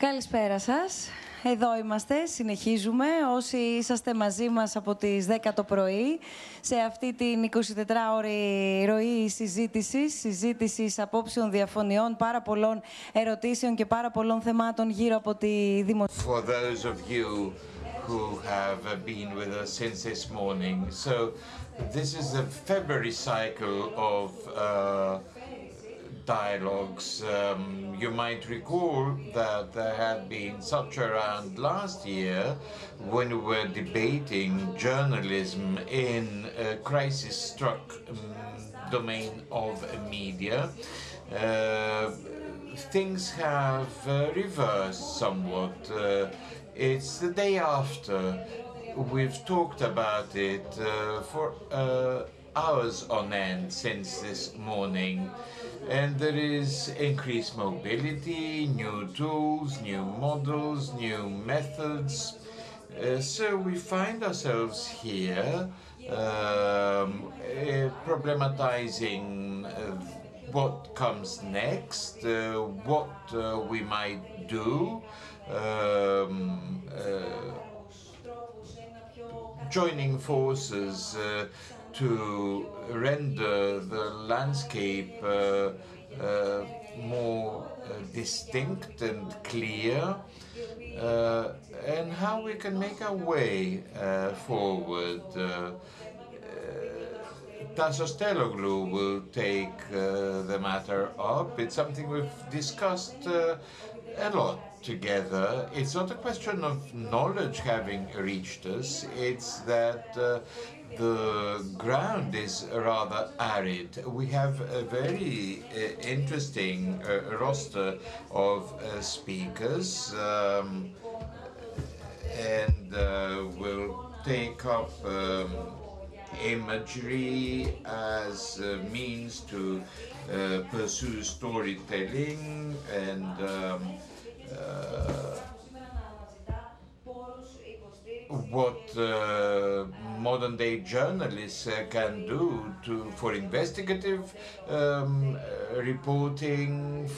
Καλησπέρα σας. Εδώ είμαστε, συνεχίζουμε. Όσοι είσαστε μαζί μας από τις 10 το πρωί, σε αυτή την 24ωρη ροή συζήτησης, συζήτησης απόψεων, διαφωνιών, πάρα πολλών ερωτήσεων και πάρα πολλών θεμάτων γύρω από τη δημοσιογραφία. For those of you who have been with us since this morning, so this is the February cycle of uh, dialogues. Um, you might recall that there had been such a round last year when we were debating journalism in a crisis-struck um, domain of media. Uh, things have uh, reversed somewhat. Uh, it's the day after. We've talked about it uh, for uh, hours on end since this morning. And there is increased mobility, new tools, new models, new methods. Uh, so we find ourselves here um, uh, problematizing uh, what comes next, uh, what uh, we might do. Um, uh, joining forces to render the landscape uh, uh, more uh, distinct and clear, uh, and how we can make our way uh, forward. Tassos Telloglou will take uh, the matter up. It's something we've discussed uh, a lot together. It's not a question of knowledge having reached us, it's that uh, the ground is rather arid. We have a very uh, interesting uh, roster of uh, speakers. Um, and uh, we'll take up um, imagery as a means to uh, pursue storytelling and um, uh, what uh, modern day journalists uh, can do to for investigative um, uh, reporting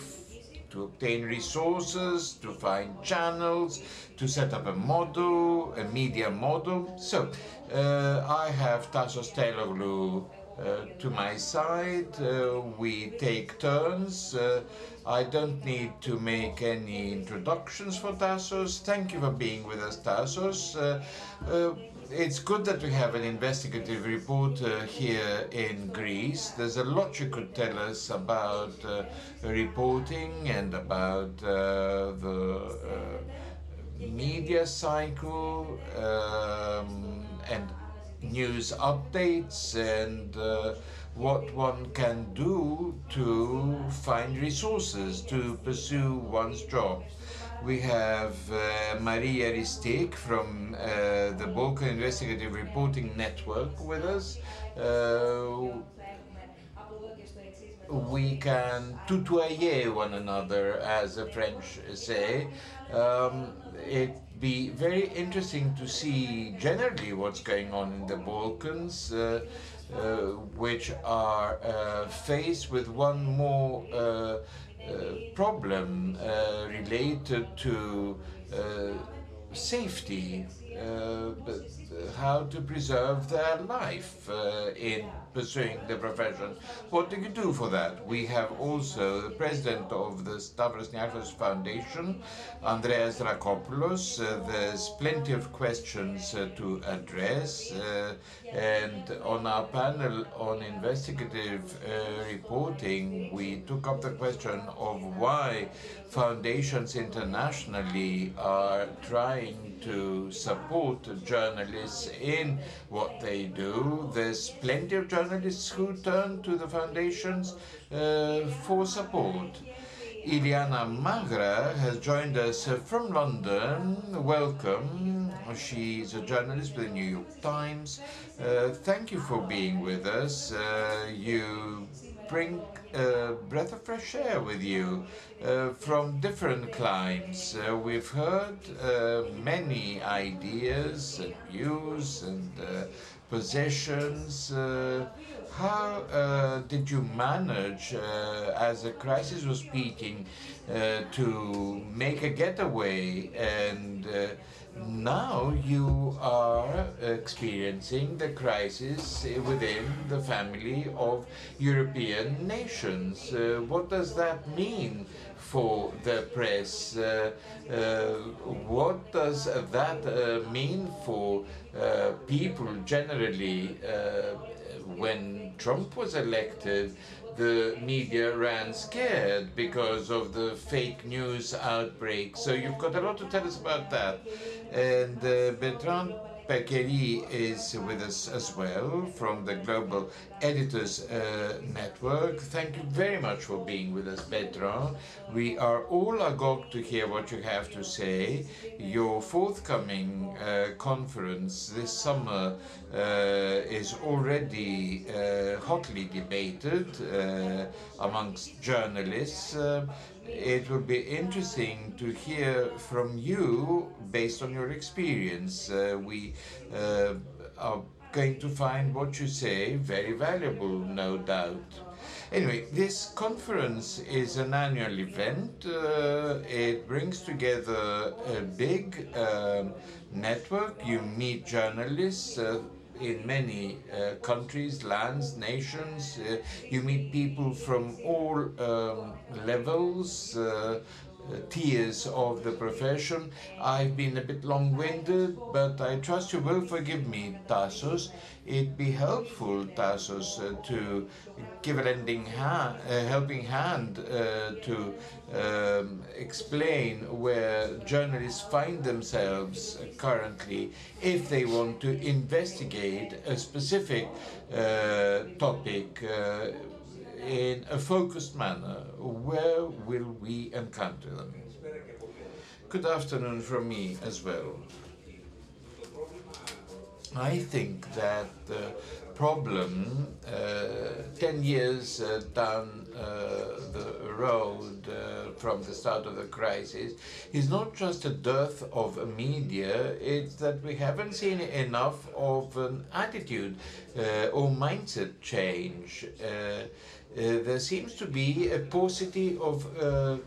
to obtain resources, to find channels, to set up a model, a media model. So uh, I have Tassos Telloglou uh, to my side. We take turns. Uh, I don't need to make any introductions for Tassos. Thank you for being with us, Tassos. Uh, uh, it's good that we have an investigative reporter here in Greece. There's a lot you could tell us about uh, reporting and about uh, the uh, media cycle um, and news updates and uh, what one can do to find resources to pursue one's job. We have uh, Marija Ristic from uh, the Balkan Investigative Reporting Network with us. Uh, we can tutoyer one another, as the French say. Um, it'd be very interesting to see generally what's going on in the Balkans, uh, which are uh, faced with one more uh, uh, problem uh, related to uh, safety, uh, uh, how to preserve their life uh, in pursuing the profession. What do you do for that? We have also the president of the Stavros Niarchos Foundation, Andreas Dracopoulos. Uh, there's plenty of questions uh, to address, uh, and on our panel on investigative uh, reporting, we took up the question of why foundations internationally are trying to support journalists in what they do. There's plenty of journalists who turn to the foundations uh, for support. Iliana Magra has joined us uh, from London. Welcome. She's a journalist with the New York Times. Uh, thank you for being with us. Uh, you bring a breath of fresh air with you uh, from different climes. Uh, we've heard uh, many ideas and views and positions. Uh, how uh, did you manage, uh, as the crisis was peaking, to make a getaway and now you are experiencing the crisis within the family of European nations. Uh, what does that mean for the press? Uh, uh, what does that uh, mean for people generally? When Trump was elected, the media ran scared because of the fake news outbreak. So you've got a lot to tell us about that. And uh, Bertrand Pecquerie is with us as well from the Global Editors uh, Network. Thank you very much for being with us, Bertrand. We are all agog to hear what you have to say. Your forthcoming uh, conference this summer uh, is already uh, hotly debated uh, amongst journalists. Uh, it will be interesting to hear from you based on your experience. Uh, we uh, are going to find what you say very valuable, no doubt. Anyway, this conference is an annual event. Uh, it brings together a big um, network. You meet journalists uh, in many uh, countries, lands, nations. Uh, you meet people from all um, levels, uh, uh, tiers of the profession. I've been a bit long-winded, but I trust you will forgive me, Tassos. It'd be helpful, Tassos, uh, to give a lending hand, a helping hand uh, to um, explain where journalists find themselves currently if they want to investigate a specific uh, topic uh, in a focused manner. Where will we encounter them? Good afternoon from me as well. I think that the problem, uh, 10 years uh, down the road uh, from the start of the crisis, is not just a dearth of media, it's that we haven't seen enough of an attitude uh, or mindset change. Uh, there seems to be a paucity of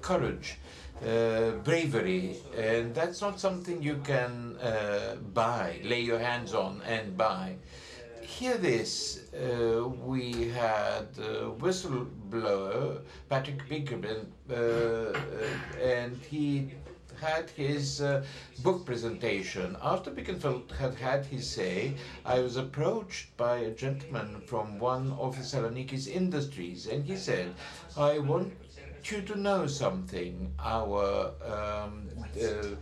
courage uh, bravery, and that's not something you can uh, buy, lay your hands on and buy. Hear this, uh, we had a Patrick Bickerman, uh, and he had his uh, book presentation. After Bickenfeld had had his say, I was approached by a gentleman from one of Thessaloniki's industries, and he said, I want you to know something. Our um, uh,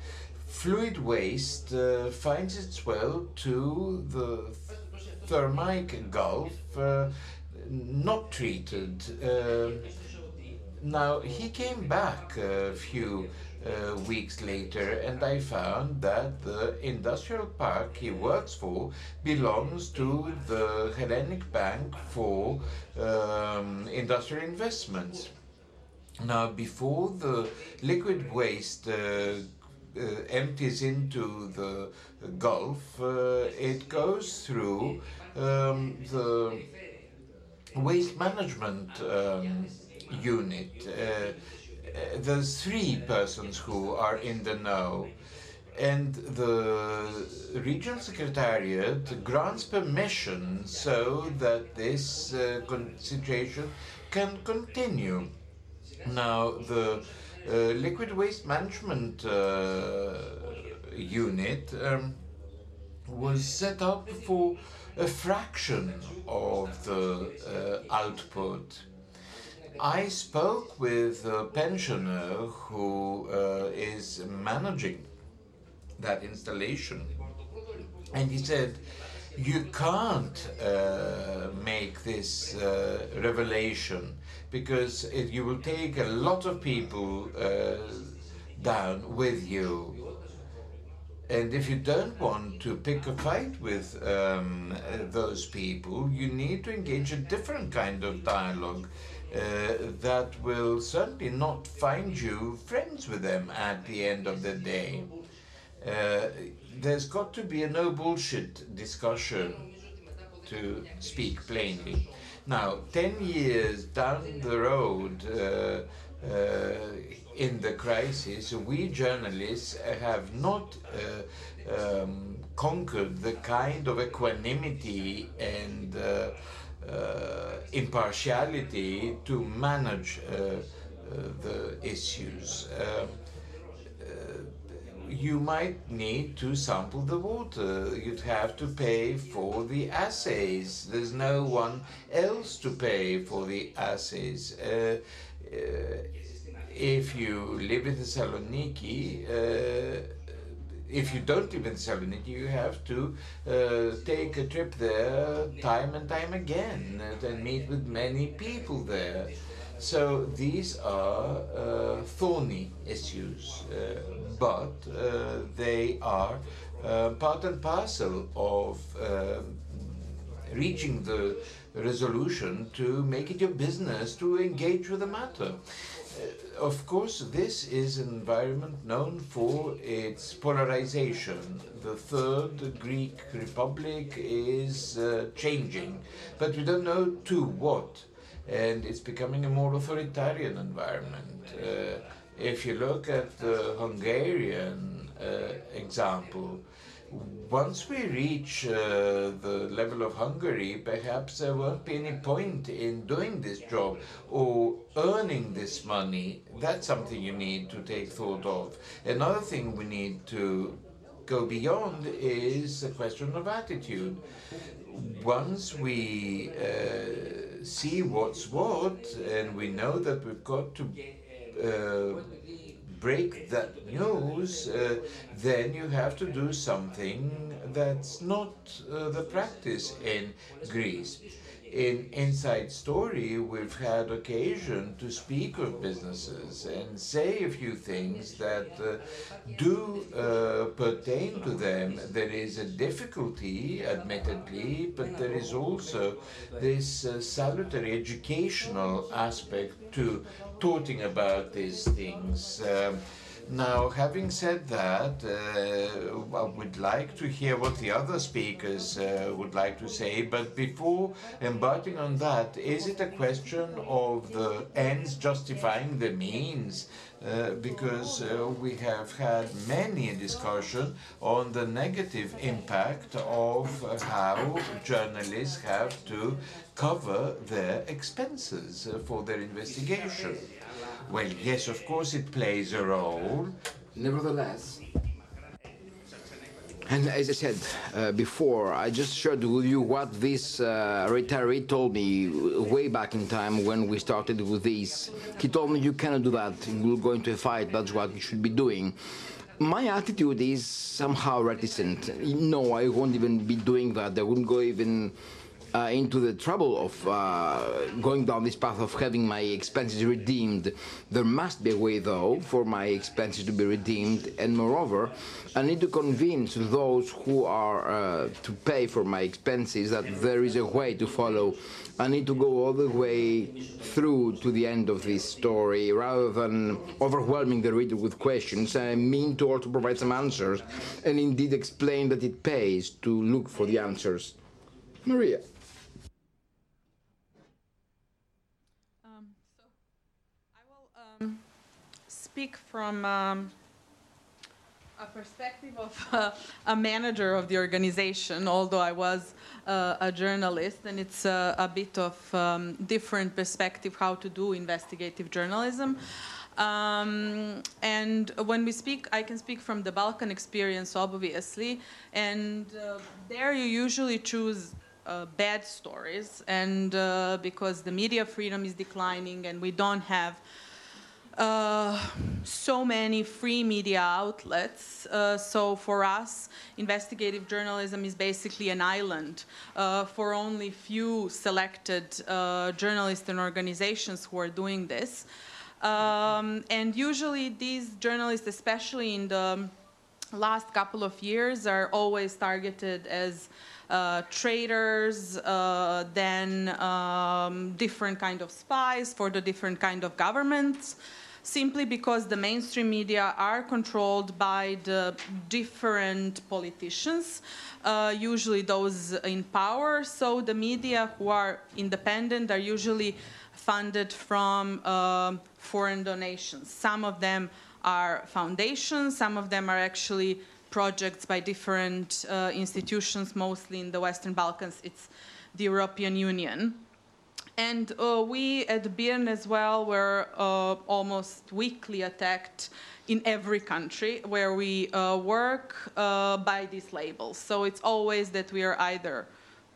fluid waste uh, finds its way to the Thermaic Gulf, uh, not treated. Uh, now, he came back a few uh, weeks later, and I found that the industrial park he works for belongs to the Hellenic Bank for um, Industrial Investments. Now, before the liquid waste uh, uh, empties into the Gulf, uh, it goes through um, the waste management um, unit. Uh, there's three persons who are in the know and the regional secretariat grants permission so that this uh, situation can continue. Now, the uh, liquid waste management uh, unit um, was set up for a fraction of the uh, output. I spoke with a pensioner who uh, is managing that installation, and he said, You can't uh, make this uh, revelation because it, you will take a lot of people uh, down with you. And if you don't want to pick a fight with um, those people, you need to engage a different kind of dialogue uh, that will certainly not find you friends with them at the end of the day. Uh, there's got to be a no bullshit discussion to speak plainly. Now, 10 years down the road uh, uh, in the crisis, we journalists have not uh, um, conquered the kind of equanimity and uh, uh, impartiality to manage uh, the issues. Um, you might need to sample the water. You'd have to pay for the assays. There's no one else to pay for the assays. Uh, uh, if you live in Thessaloniki, uh, if you don't live in Thessaloniki, you have to uh, take a trip there time and time again and meet with many people there. So these are uh, thorny issues, uh, but uh, they are uh, part and parcel of reaching the resolution to make it your business to engage with the matter. Of course, this is an environment known for its polarization. The Third Greek Republic is uh, changing, but we don't know to what and it's becoming a more authoritarian environment. Uh, if you look at the Hungarian uh, example, once we reach uh, the level of Hungary, perhaps there won't be any point in doing this job or earning this money. That's something you need to take thought of. Another thing we need to go beyond is a question of attitude. Once we uh, see what's what, and we know that we've got to uh, break that news, uh, then you have to do something that's not uh, the practice in Greece in Inside Story, we've had occasion to speak of businesses and say a few things that uh, do uh, pertain to them. There is a difficulty, admittedly, but there is also this uh, salutary educational aspect to talking about these things. Um, now, having said that, uh, I would like to hear what the other speakers uh, would like to say, but before embarking on that, is it a question of the ends justifying the means? Uh, because uh, we have had many discussion on the negative impact of how journalists have to cover their expenses uh, for their investigation. Well, yes, of course it plays a role. Nevertheless, and as I said uh, before, I just shared with you what this uh, retiree told me way back in time when we started with this. He told me, you cannot do that, you'll go into a fight, that's what you should be doing. My attitude is somehow reticent. No, I won't even be doing that. I wouldn't go even uh, into the trouble of uh, going down this path of having my expenses redeemed. There must be a way, though, for my expenses to be redeemed, and moreover, I need to convince those who are uh, to pay for my expenses that there is a way to follow. I need to go all the way through to the end of this story rather than overwhelming the reader with questions. I mean to also provide some answers and indeed explain that it pays to look for the answers. Marija. Speak from um, a perspective of uh, a manager of the organization, although I was uh, a journalist, and it's uh, a bit of um, different perspective how to do investigative journalism. Um, and when we speak, I can speak from the Balkan experience, obviously, and uh, there you usually choose uh, bad stories, and uh, because the media freedom is declining, and we don't have uh, so many free media outlets. Uh, so for us, investigative journalism is basically an island uh, for only few selected uh, journalists and organizations who are doing this. Um, and usually these journalists, especially in the last couple of years, are always targeted as uh, traitors, uh, then um, different kind of spies for the different kind of governments. Simply because the mainstream media are controlled by the different politicians, uh, usually those in power. So the media who are independent are usually funded from uh, foreign donations. Some of them are foundations, some of them are actually projects by different uh, institutions, mostly in the Western Balkans. It's the European Union. And uh, we at BIRN as well were uh, almost weekly attacked in every country where we uh, work uh, by these labels. So it's always that we are either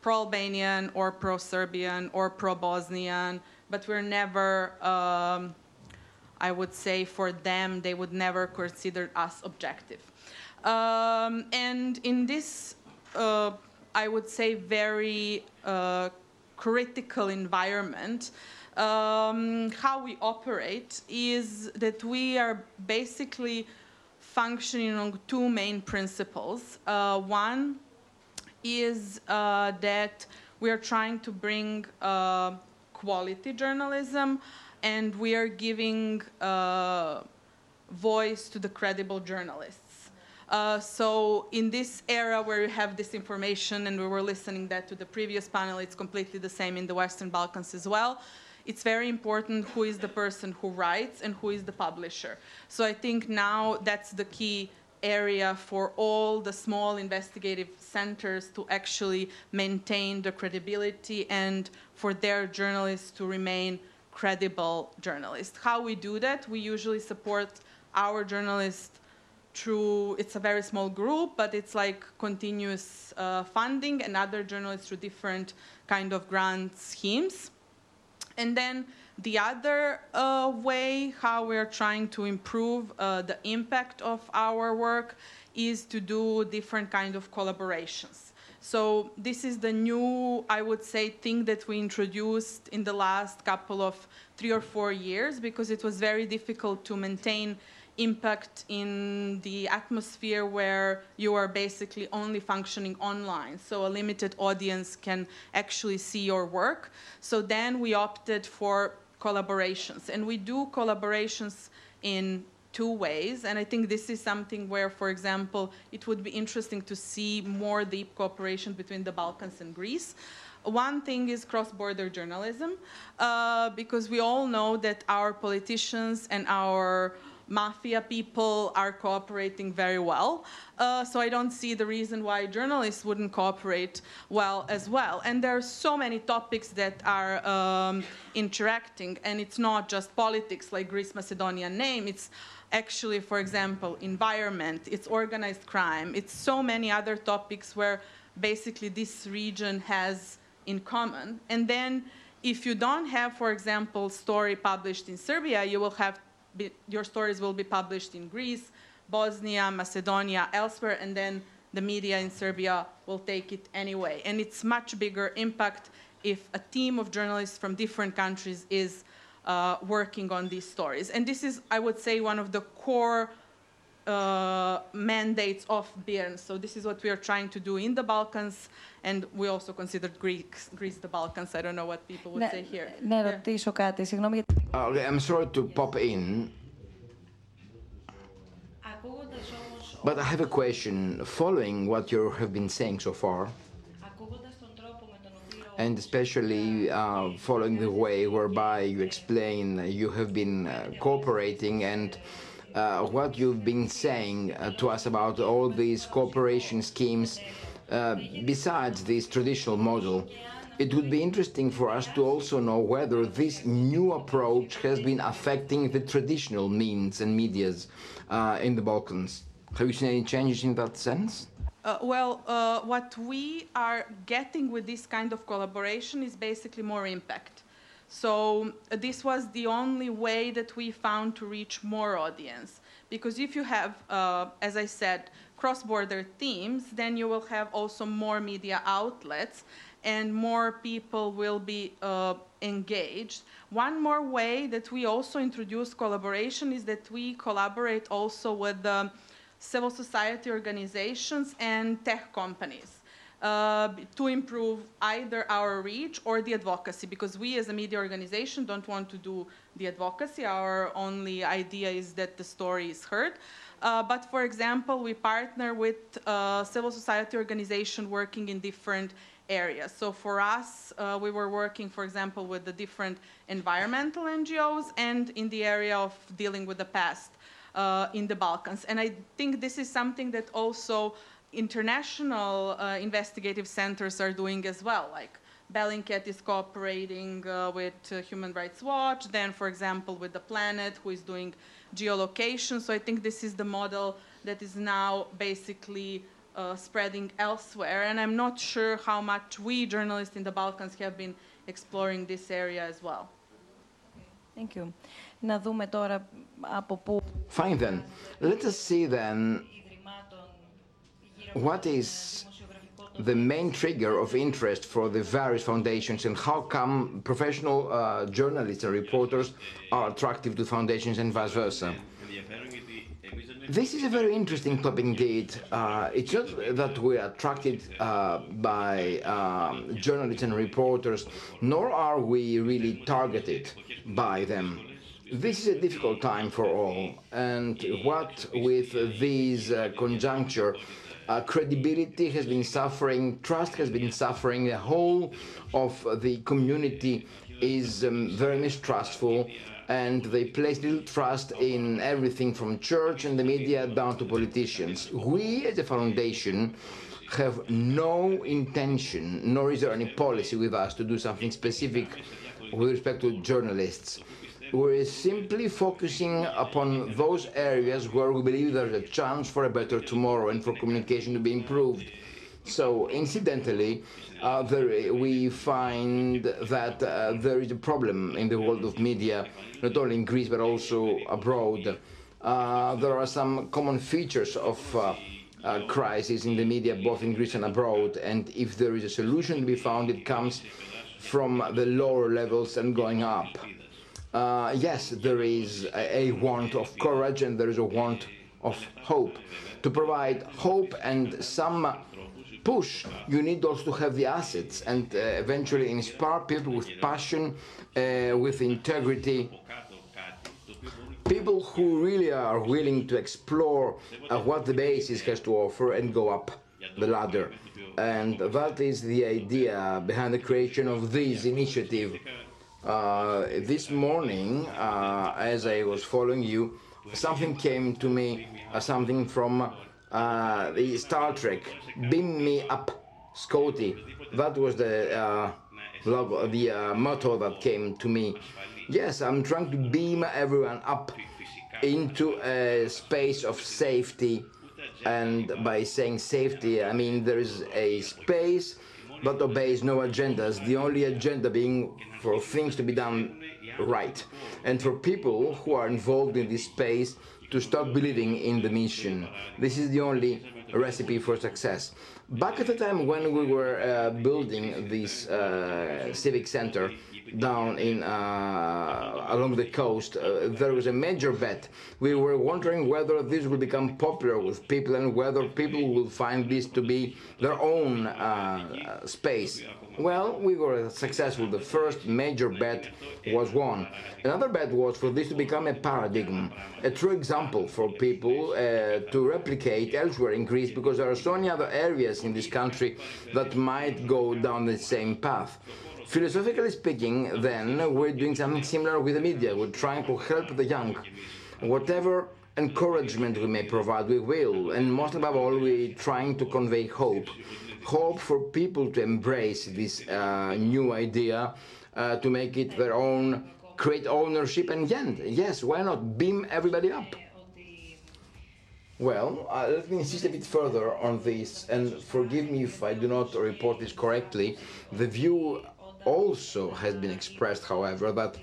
pro-Albanian or pro-Serbian or pro-Bosnian, but we're never, um, I would say for them, they would never consider us objective. Um, and in this, uh, I would say, very uh, critical environment, um, how we operate is that we are basically functioning on two main principles. Uh, one is uh, that we are trying to bring uh, quality journalism and we are giving uh, voice to the credible journalists. Uh, so in this era where you have disinformation, and we were listening that to the previous panel, it's completely the same in the Western Balkans as well. It's very important who is the person who writes and who is the publisher. So I think now that's the key area for all the small investigative centers to actually maintain the credibility and for their journalists to remain credible journalists. How we do that? We usually support our journalists through it's a very small group but it's like continuous uh, funding and other journalists through different kind of grant schemes. And then the other uh, way how we're trying to improve uh, the impact of our work is to do different kind of collaborations. So this is the new i would say thing that we introduced in the last couple of three or four years because it was very difficult to maintain impact in the atmosphere where you are basically only functioning online. So a limited audience can actually see your work. So then we opted for collaborations. And we do collaborations in two ways. And I think this is something where, for example, it would be interesting to see more deep cooperation between the Balkans and Greece. One thing is cross-border journalism, uh, because we all know that our politicians and our mafia people are cooperating very well. Uh, so I don't see the reason why journalists wouldn't cooperate well as well. And there are so many topics that are um, interacting, and it's not just politics like Greece Macedonia name. It's actually, for example, environment, it's organized crime, it's so many other topics where basically this region has in common. And then if you don't have, for example, story published in Serbia, you will have be, your stories will be published in Greece, Bosnia, Macedonia, elsewhere, and then the media in Serbia will take it anyway. And it's much bigger impact if a team of journalists from different countries is uh, working on these stories. And this is, I would say, one of the core uh, mandates of BIRN. So this is what we are trying to do in the Balkans, and we also consider Greece, Greece the Balkans. I don't know what people would say here. Να ρωτήσω κάτι, συγγνώμη. Okay, I'm sorry to pop in. But I have a question. Following what you have been saying so far, and especially uh, following the way whereby you explain you have been uh, cooperating and uh, what you've been saying uh, to us about all these cooperation schemes uh, besides this traditional model, it would be interesting for us to also know whether this new approach has been affecting the traditional means and medias uh, in the Balkans. Have you seen any changes in that sense? Uh, well, uh, what we are getting with this kind of collaboration is basically more impact. So uh, this was the only way that we found to reach more audience. Because if you have, uh, as I said, cross-border themes, then you will have also more media outlets and more people will be uh, engaged. One more way that we also introduce collaboration is that we collaborate also with civil society organizations and tech companies. uh, to improve either our reach or the advocacy because we as a media organization don't want to do the advocacy. Our only idea is that the story is heard. Uh, but for example, we partner with uh, civil society organization working in different areas. So for us, uh, we were working, for example, with the different environmental NGOs and in the area of dealing with the past uh, in the Balkans. And I think this is something that also international uh, investigative centers are doing as well. Like Bellingcat is cooperating uh, with Human Rights Watch, then, for example, with The Planet, who is doing geolocation. So I think this is the model that is now basically uh, spreading elsewhere. And I'm not sure how much we journalists in the Balkans have been exploring this area as well. Thank you. Να δούμε τώρα από πού Fine then. Let us see then what is the main trigger of interest for the various foundations and how come professional uh, journalists and reporters are attractive to foundations and vice versa. This is a very interesting topic indeed. Uh, it's not that we're attracted uh, by um, journalists and reporters, nor are we really targeted by them. This is a difficult time for all, and what with these uh, conjuncture uh, credibility has been suffering, trust has been suffering, the whole of the community is um, very mistrustful and they place little trust in everything from church and the media down to politicians. We as a foundation have no intention, nor is there any policy with us to do something specific with respect to journalists. We're simply focusing upon those areas where we believe there's a chance for a better tomorrow and for communication to be improved. So, incidentally, uh, there, we find that uh, there is a problem in the world of media, not only in Greece but also abroad. Uh, there are some common features of uh, uh, crisis in the media, both in Greece and abroad, and if there is a solution to be found, it comes from the lower levels and going up uh, yes, there is a want of courage and there is a want of hope. To provide hope and some push, you need also to have the assets and uh, eventually inspire people with passion, uh, with integrity. People who really are willing to explore uh, what the basis has to offer and go up the ladder. And that is the idea behind the creation of this initiative uh, this morning, uh, as I was following you, something came to me, uh, something from uh, the Star Trek, Beam Me Up, Scotty. That was the uh, logo, the motto that came to me. Yes, I'm trying to beam everyone up into a space of safety. And by saying safety, I mean there is a space that obeys no agendas, the only agenda being for things to be done right. And for people who are involved in this space to stop believing in the mission. This is the only recipe for success. Back at the time when we were uh, building this uh, civic center down in uh, along the coast, uh, there was a major bet. We were wondering whether this will become popular with people and whether people will find this to be their own uh, space. Well, we were successful. The first major bet was won. Another bet was for this to become a paradigm, a true example for people uh, to replicate elsewhere in Greece because there are so many other areas in this country that might go down the same path. Philosophically speaking, then, we're doing something similar with the media. We're trying to help the young. Whatever encouragement we may provide, we will. And most above all, we're trying to convey hope. Hope for people to embrace this uh, new idea, uh, to make it their own, create ownership, and then, yes, why not beam everybody up? Well, uh, let me insist a bit further on this, and forgive me if I do not report this correctly. The view also has been expressed, however, that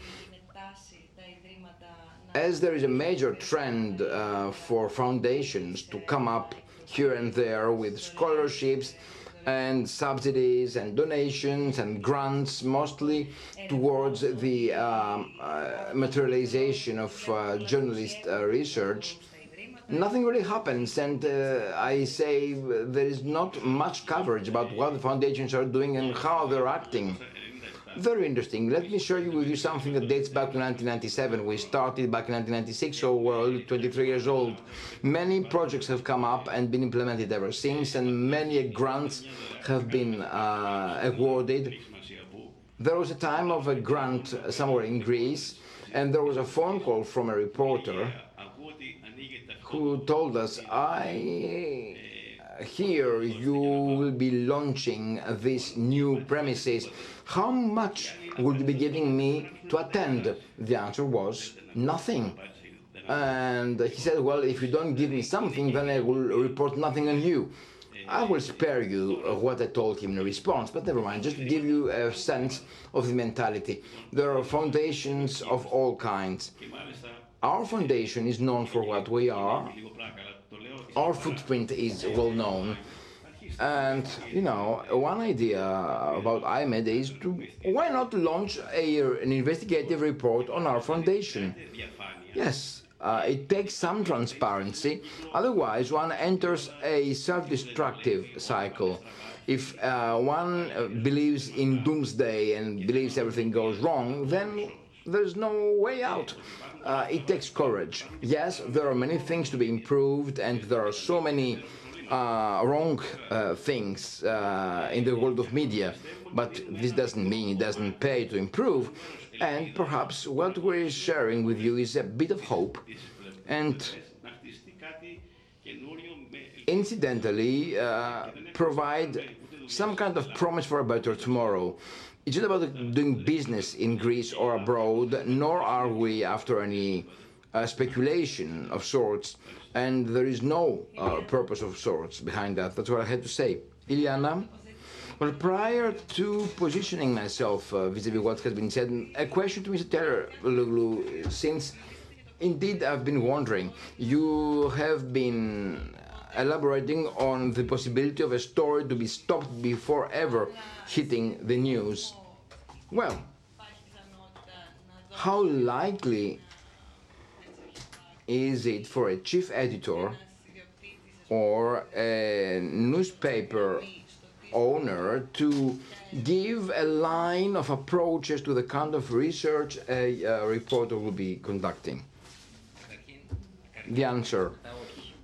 as there is a major trend uh, for foundations to come up here and there with scholarships and subsidies and donations and grants, mostly towards the um, uh, materialization of uh, journalist uh, research, nothing really happens, and uh, I say uh, there is not much coverage about what the foundations are doing and how they're acting. Very interesting. Let me show you with you something that dates back to 1997. We started back in 1996, so we're 23 years old. Many projects have come up and been implemented ever since, and many grants have been uh, awarded. There was a time of a grant somewhere in Greece, and there was a phone call from a reporter who told us, I here you will be launching these new premises. How much would you be giving me to attend? The answer was nothing. And he said, well, if you don't give me something, then I will report nothing on you. I will spare you what I told him in response, but never mind, just to give you a sense of the mentality. There are foundations of all kinds. Our foundation is known for what we are, our footprint is well known. And you know, one idea about iMEdD is to why not launch a, an investigative report on our foundation? Yes, uh, it takes some transparency, otherwise, one enters a self destructive cycle. If uh, one uh, believes in doomsday and believes everything goes wrong, then there's no way out uh, it takes courage. Yes, there are many things to be improved, and there are so many uh, wrong uh, things uh, in the world of media, but this doesn't mean it doesn't pay to improve. And perhaps what we're sharing with you is a bit of hope. And incidentally, uh, provide some kind of promise for a better tomorrow. It's not about doing business in Greece or abroad, nor are we after any uh, speculation of sorts, and there is no uh, purpose of sorts behind that. That's what I had to say. Iliana? Well, prior to positioning myself uh, vis-a-vis what has been said, a question to Mr. Taylor, Lulu, since indeed I've been wondering, you have been elaborating on the possibility of a story to be stopped before ever hitting the news. Well, how likely is it for a chief editor or a newspaper owner to give a line of approaches to the kind of research a, uh reporter will be conducting? The answer.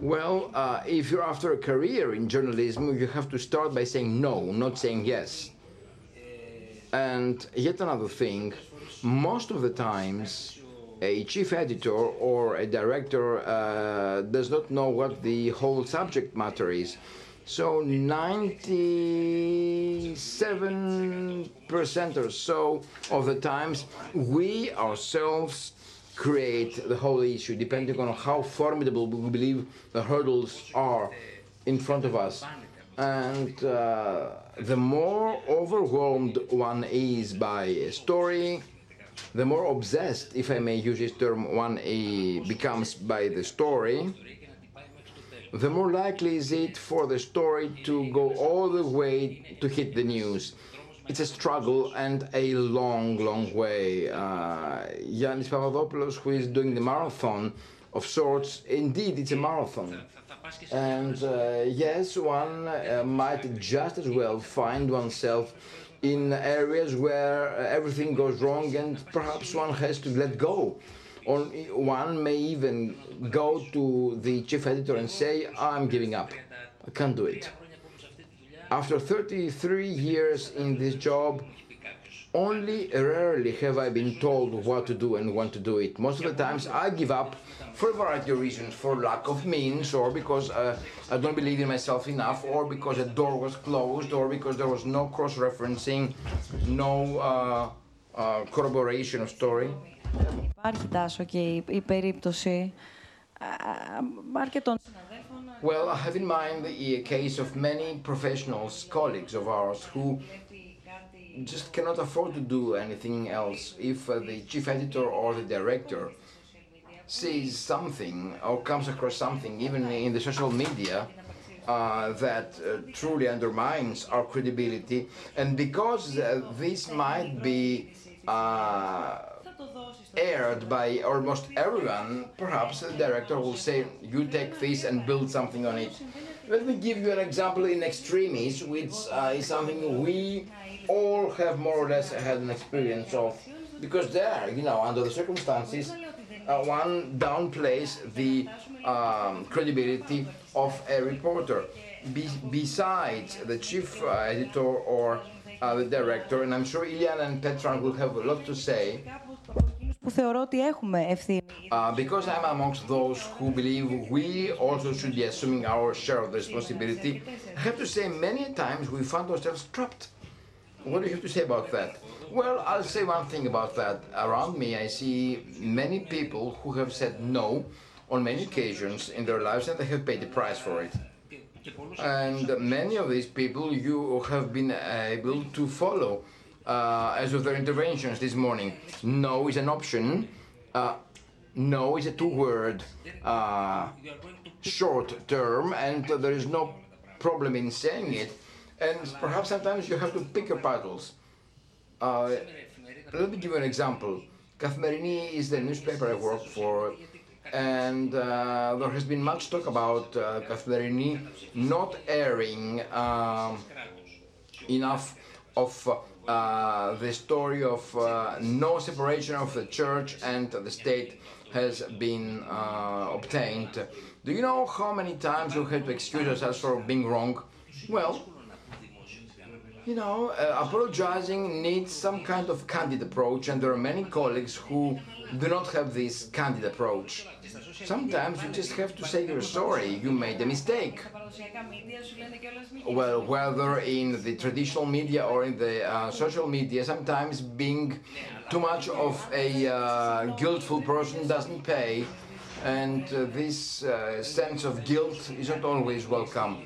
Well, uh, if you're after a career in journalism, you have to start by saying no, not saying yes. And yet another thing, most of the times, a chief editor or a director uh, does not know what the whole subject matter is. So 97% or so of the times, we ourselves create the whole issue, depending on how formidable we believe the hurdles are in front of us. And uh, the more overwhelmed one is by a story, the more obsessed, if I may use this term, one becomes by the story, the more likely is it for the story to go all the way to hit the news. It's a struggle and a long, long way. Uh, Yannis Papadopoulos, who is doing the marathon of sorts, indeed, it's a marathon. And uh, yes, one uh, might just as well find oneself in areas where uh, everything goes wrong and perhaps one has to let go. Or one may even go to the chief editor and say, I'm giving up. I can't do it. After 33 years in this job, only rarely have I been told what to do and when to do it. Most of the times I give up for a variety of reasons, for lack of means, or because uh, I don't believe in myself enough, or because a door was closed, or because there was no cross-referencing, no uh, uh, corroboration of story. Υπάρχει τάσο και η, η περίπτωση α, αρκετών συναδέλφων well, I have in mind the case of many professionals, colleagues of ours, who just cannot afford to do anything else if uh, the chief editor or the director sees something or comes across something, even in the social media, uh, that uh, truly undermines our credibility. And because uh, this might be uh, aired by almost everyone, perhaps the director will say, you take this and build something on it. Let me give you an example in extremis, which uh, is something we all have more or less had an experience of. Because there, you know, under the circumstances, uh, one downplays the um, credibility of a reporter. Be besides the chief uh, editor or uh, the director, and I'm sure Ilian and Bertrand will have a lot to say. Που θεωρώ ότι έχουμε ευθύνη. Uh, because I'm amongst those who believe we also should be assuming our share of the responsibility, I have to say many times we found ourselves trapped. What do you have to say about that? Well, I'll say one thing about that. Around me, I see many people who have said no on many occasions in their lives and they have paid the price for it. And many of these people you have been able to follow uh, as of their interventions this morning. No is an option. Uh, no is a two-word uh, short term, and there is no problem in saying it. And perhaps sometimes you have to pick your battles. Uh, let me give you an example. Καθημερινή is the newspaper I work for, and uh, there has been much talk about uh, Καθημερινή not airing um, enough of uh, the story of uh, no separation of the church and the state has been uh, obtained. Do you know how many times we had to excuse ourselves for being wrong? Well, you know, uh, apologizing needs some kind of candid approach, and there are many colleagues who do not have this candid approach. Sometimes you just have to say you're sorry, you made a mistake. Well, whether in the traditional media or in the uh, social media, sometimes being too much of a uh, guiltful person doesn't pay, and uh, this uh, sense of guilt is not always welcome.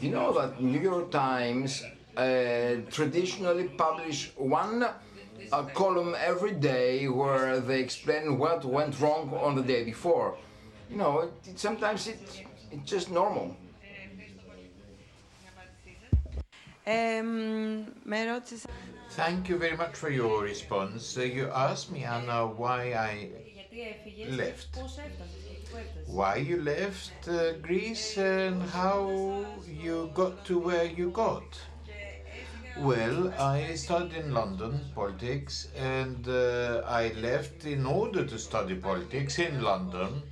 You know that New York Times uh, traditionally publish one uh, column every day where they explain what went wrong on the day before. You know, it, it, sometimes it, it's just normal. Thank you very much for your response. You asked me, Anna, why I left. Why you left uh, Greece and how you got to where you got. Well, I studied in London politics and uh, I left in order to study politics in London.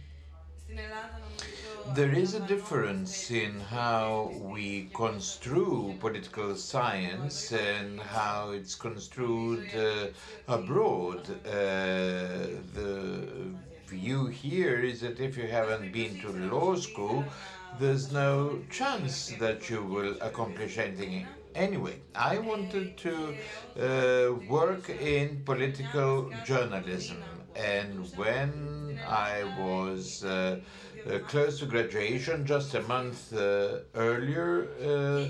There is a difference in how we construe political science and how it's construed uh, abroad. Uh, the view here is that if you haven't been to law school, there's no chance that you will accomplish anything Anyway, I wanted to uh, work in political journalism, and when I was uh, uh, close to graduation, just a month uh, earlier, uh,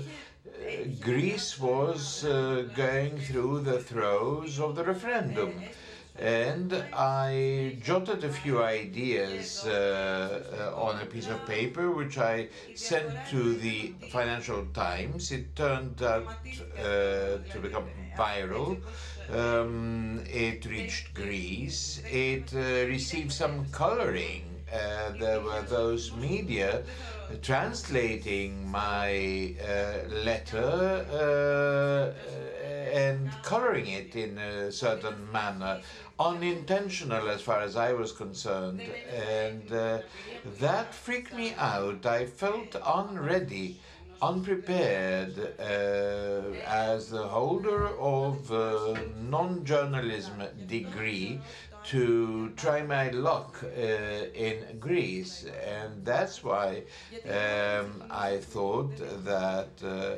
Greece was uh, going through the throes of the referendum and I jotted a few ideas uh, uh, on a piece of paper which I sent to the Financial Times. It turned out uh, to become viral. Um, it reached Greece. It uh, received some coloring. Uh, there were those media translating my uh, letter and coloring it in a certain manner unintentional as far as I was concerned, and uh, that freaked me out. I felt unready, unprepared uh, as the holder of a non-journalism degree to try my luck uh, in Greece, and that's why um, I thought that uh,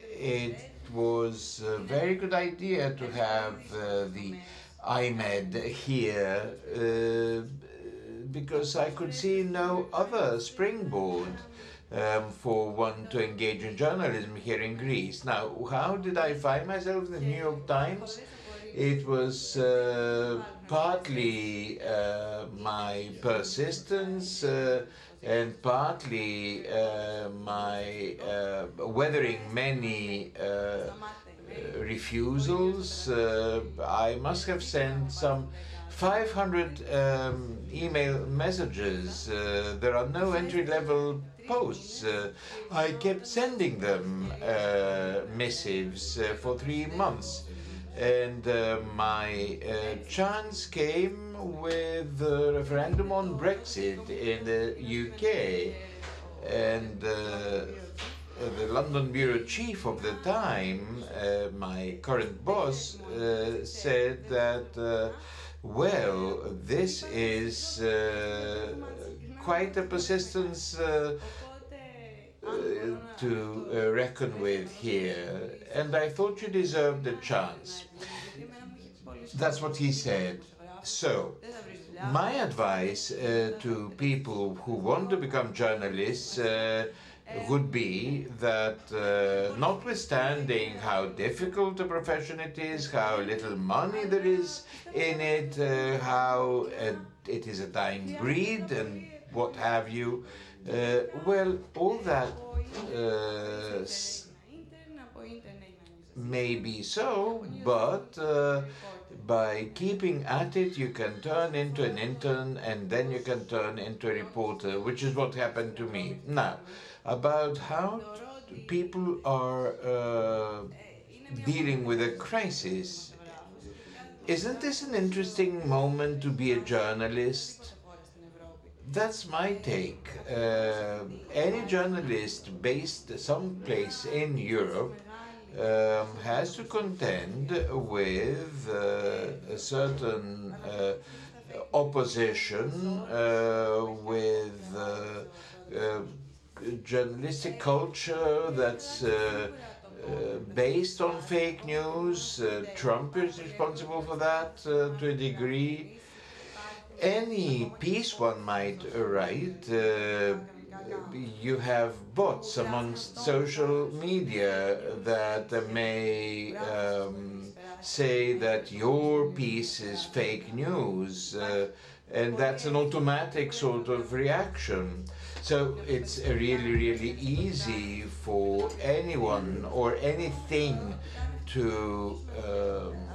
it was a very good idea to have uh, the iMEdD here uh, because I could see no other springboard um, for one to engage in journalism here in Greece. Now, how did I find myself in the New York Times? It was uh, partly uh, my persistence uh, and partly uh, my uh, weathering many refusals. I must have sent some 500 um, email messages. Uh, there are no entry level posts. Uh, I kept sending them uh, missives for three months. And uh, my uh, chance came with the referendum on Brexit in the UK. And the London bureau chief of the time, my current boss, said that well, this is uh, quite a persistence uh, uh, to uh, reckon with here, and I thought you deserved a chance. That's what he said. So, my advice uh, to people who want to become journalists uh, would be that uh, notwithstanding how difficult a profession it is, how little money there is in it, uh, how uh, it is a dying breed and what have you, uh, well, all that uh, may be so, but uh, by keeping at it, you can turn into an intern and then you can turn into a reporter, which is what happened to me. Now, about how people are uh, dealing with a crisis. Isn't this an interesting moment to be a journalist? That's my take. Uh, any journalist based someplace in Europe um, has to contend with uh, a certain uh, opposition, uh, with uh, uh, journalistic culture that's uh, uh, based on fake news. Uh, Trump is responsible for that to a degree. Any piece one might write, you have bots amongst social media that may um, say that your piece is fake news, uh, and that's an automatic sort of reaction. So it's really, really easy for anyone or anything to um,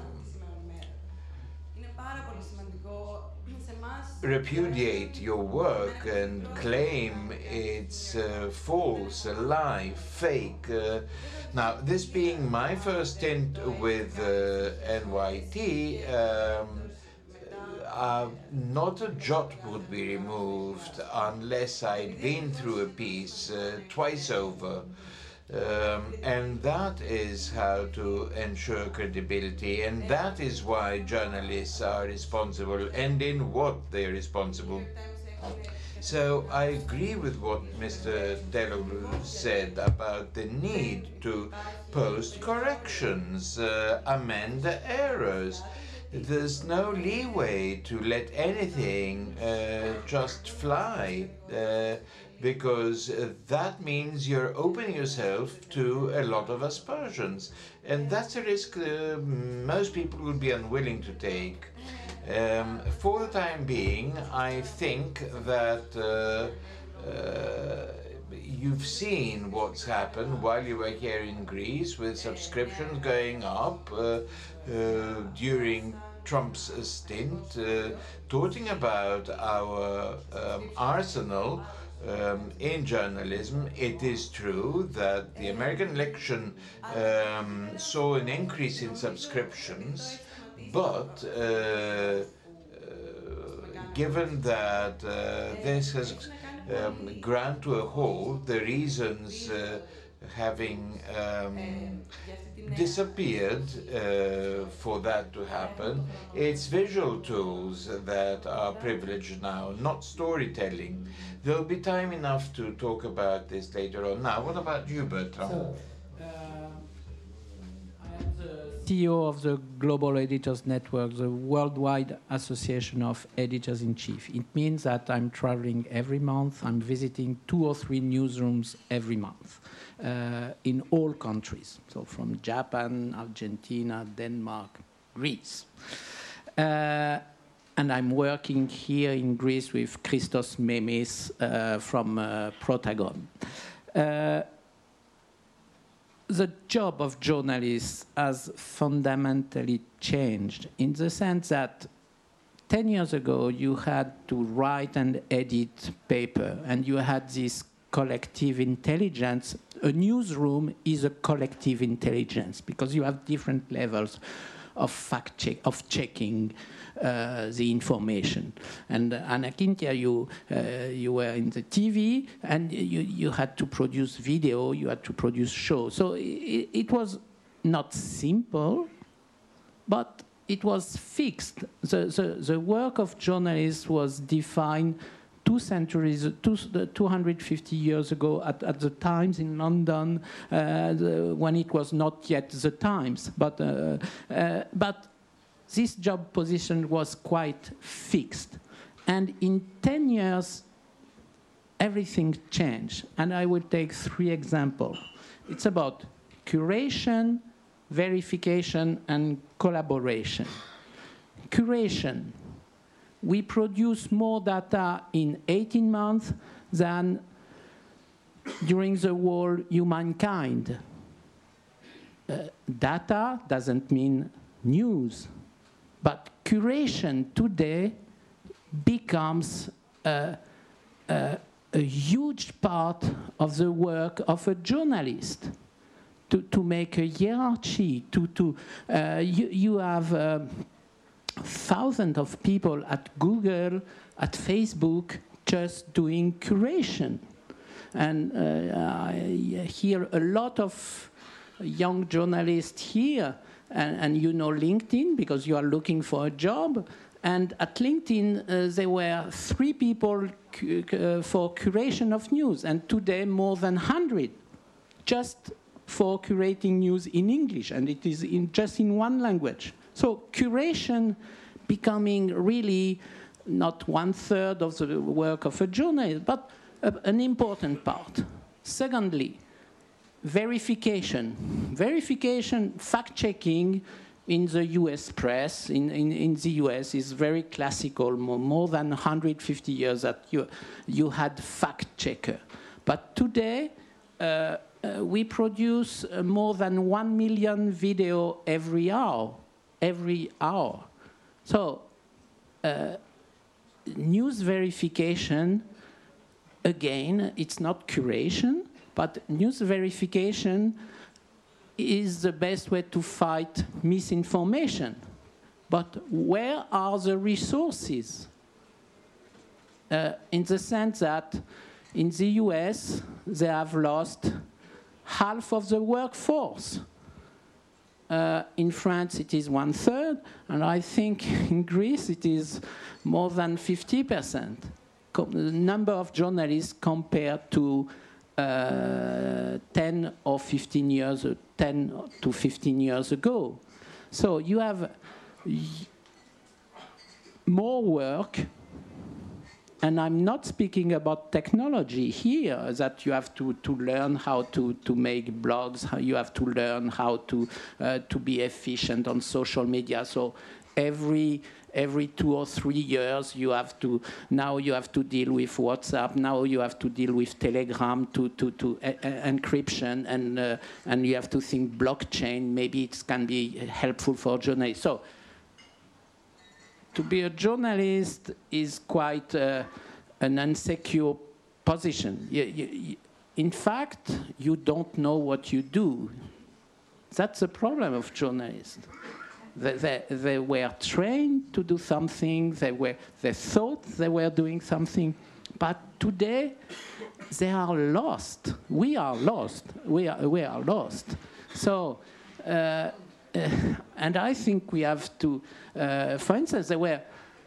repudiate your work and claim it's uh, false, a lie, fake. Uh, now, this being my first stint with uh, NYT, um, uh, not a jot would be removed unless I'd been through a piece uh, twice over. Um, and that is how to ensure credibility, and that is why journalists are responsible and in what they're responsible. So I agree with what Mr. Telloglou said about the need to post corrections, uh, amend the errors there's no leeway to let anything uh, just fly uh, because uh, that means you're opening yourself to a lot of aspersions. And that's a risk uh, most people would be unwilling to take. Um, for the time being, I think that uh, uh, you've seen what's happened while you were here in Greece with subscriptions going up. Uh, during Trump's stint, uh, talking about our um, arsenal um, in journalism, it is true that the American election um, saw an increase in subscriptions, but uh, uh, given that uh, this has um, ground to a halt, the reasons uh, having um, disappeared uh, for that to happen. It's visual tools that are privileged now, not storytelling. There'll be time enough to talk about this later on. Now, what about you, Bertrand? So, uh, I am the CEO of the Global Editors Network, the worldwide association of editors in chief. It means that I'm traveling every month, I'm visiting two or three newsrooms every month. Uh, in all countries, so from Japan, Argentina, Denmark, Greece. Uh, and I'm working here in Greece with Christos Memis uh, from Protagon. the job of journalists has fundamentally changed in the sense that 10 years ago you had to write and edit paper and you had this collective intelligence a newsroom is a collective intelligence because you have different levels of fact check of checking uh, the information. And uh, Anna-Kynthia, you uh, you were in the TV, and you you had to produce video, you had to produce show. So it, it was not simple, but it was fixed. The, the, the work of journalists was defined two centuries, two, 250 years ago at, at the Times in London, uh, the, when it was not yet the Times. But, uh, uh, but this job position was quite fixed. And in 10 years, everything changed. And I will take three examples. It's about curation, verification, and collaboration. Curation. We produce more data in 18 months than during the whole humankind. Uh, data doesn't mean news. But curation today becomes a, a, a, huge part of the work of a journalist. To, to make a hierarchy, to, to uh, you, you have uh, thousands of people at Google, at Facebook, just doing curation. And uh, I hear a lot of young journalists here and, and, you know LinkedIn because you are looking for a job. And at LinkedIn, uh, there were three people uh, for curation of news, and today more than 100 just for curating news in English, and it is in, just in one language. So curation becoming really not one third of the work of a journalist, but a, an important part. Secondly, verification. Verification, fact checking in the US press, in, in, in the US, is very classical. More, more than 150 years that you, you had fact checker. But today, uh, uh, we produce uh, more than 1 million video every hour. Every hour. So, uh, news verification, again, it's not curation but news verification is the best way to fight misinformation. But where are the resources? Uh, in the sense that in the US, they have lost half of the workforce. Uh, in France, it is one third, and I think in Greece, it is more than 50%. the number of journalists compared to uh, 10 or 15 years, 10 to 15 years ago. So you have more work, and I'm not speaking about technology here, that you have to, to learn how to, to make blogs, how you have to learn how to, uh, to be efficient on social media. So every every two or three years you have to now you have to deal with WhatsApp. Now you have to deal with Telegram to to, to uh, encryption, and uh, and you have to think blockchain. Maybe it can be helpful for journalists. So to be a journalist is quite uh, an insecure position. You, you, in fact, you don't know what you do. That's the problem of journalists. They, they, they, were trained to do something, they, were, they thought they were doing something, but today they are lost. We are lost. We are, we are lost. So, uh, and I think we have to, uh, for instance, there were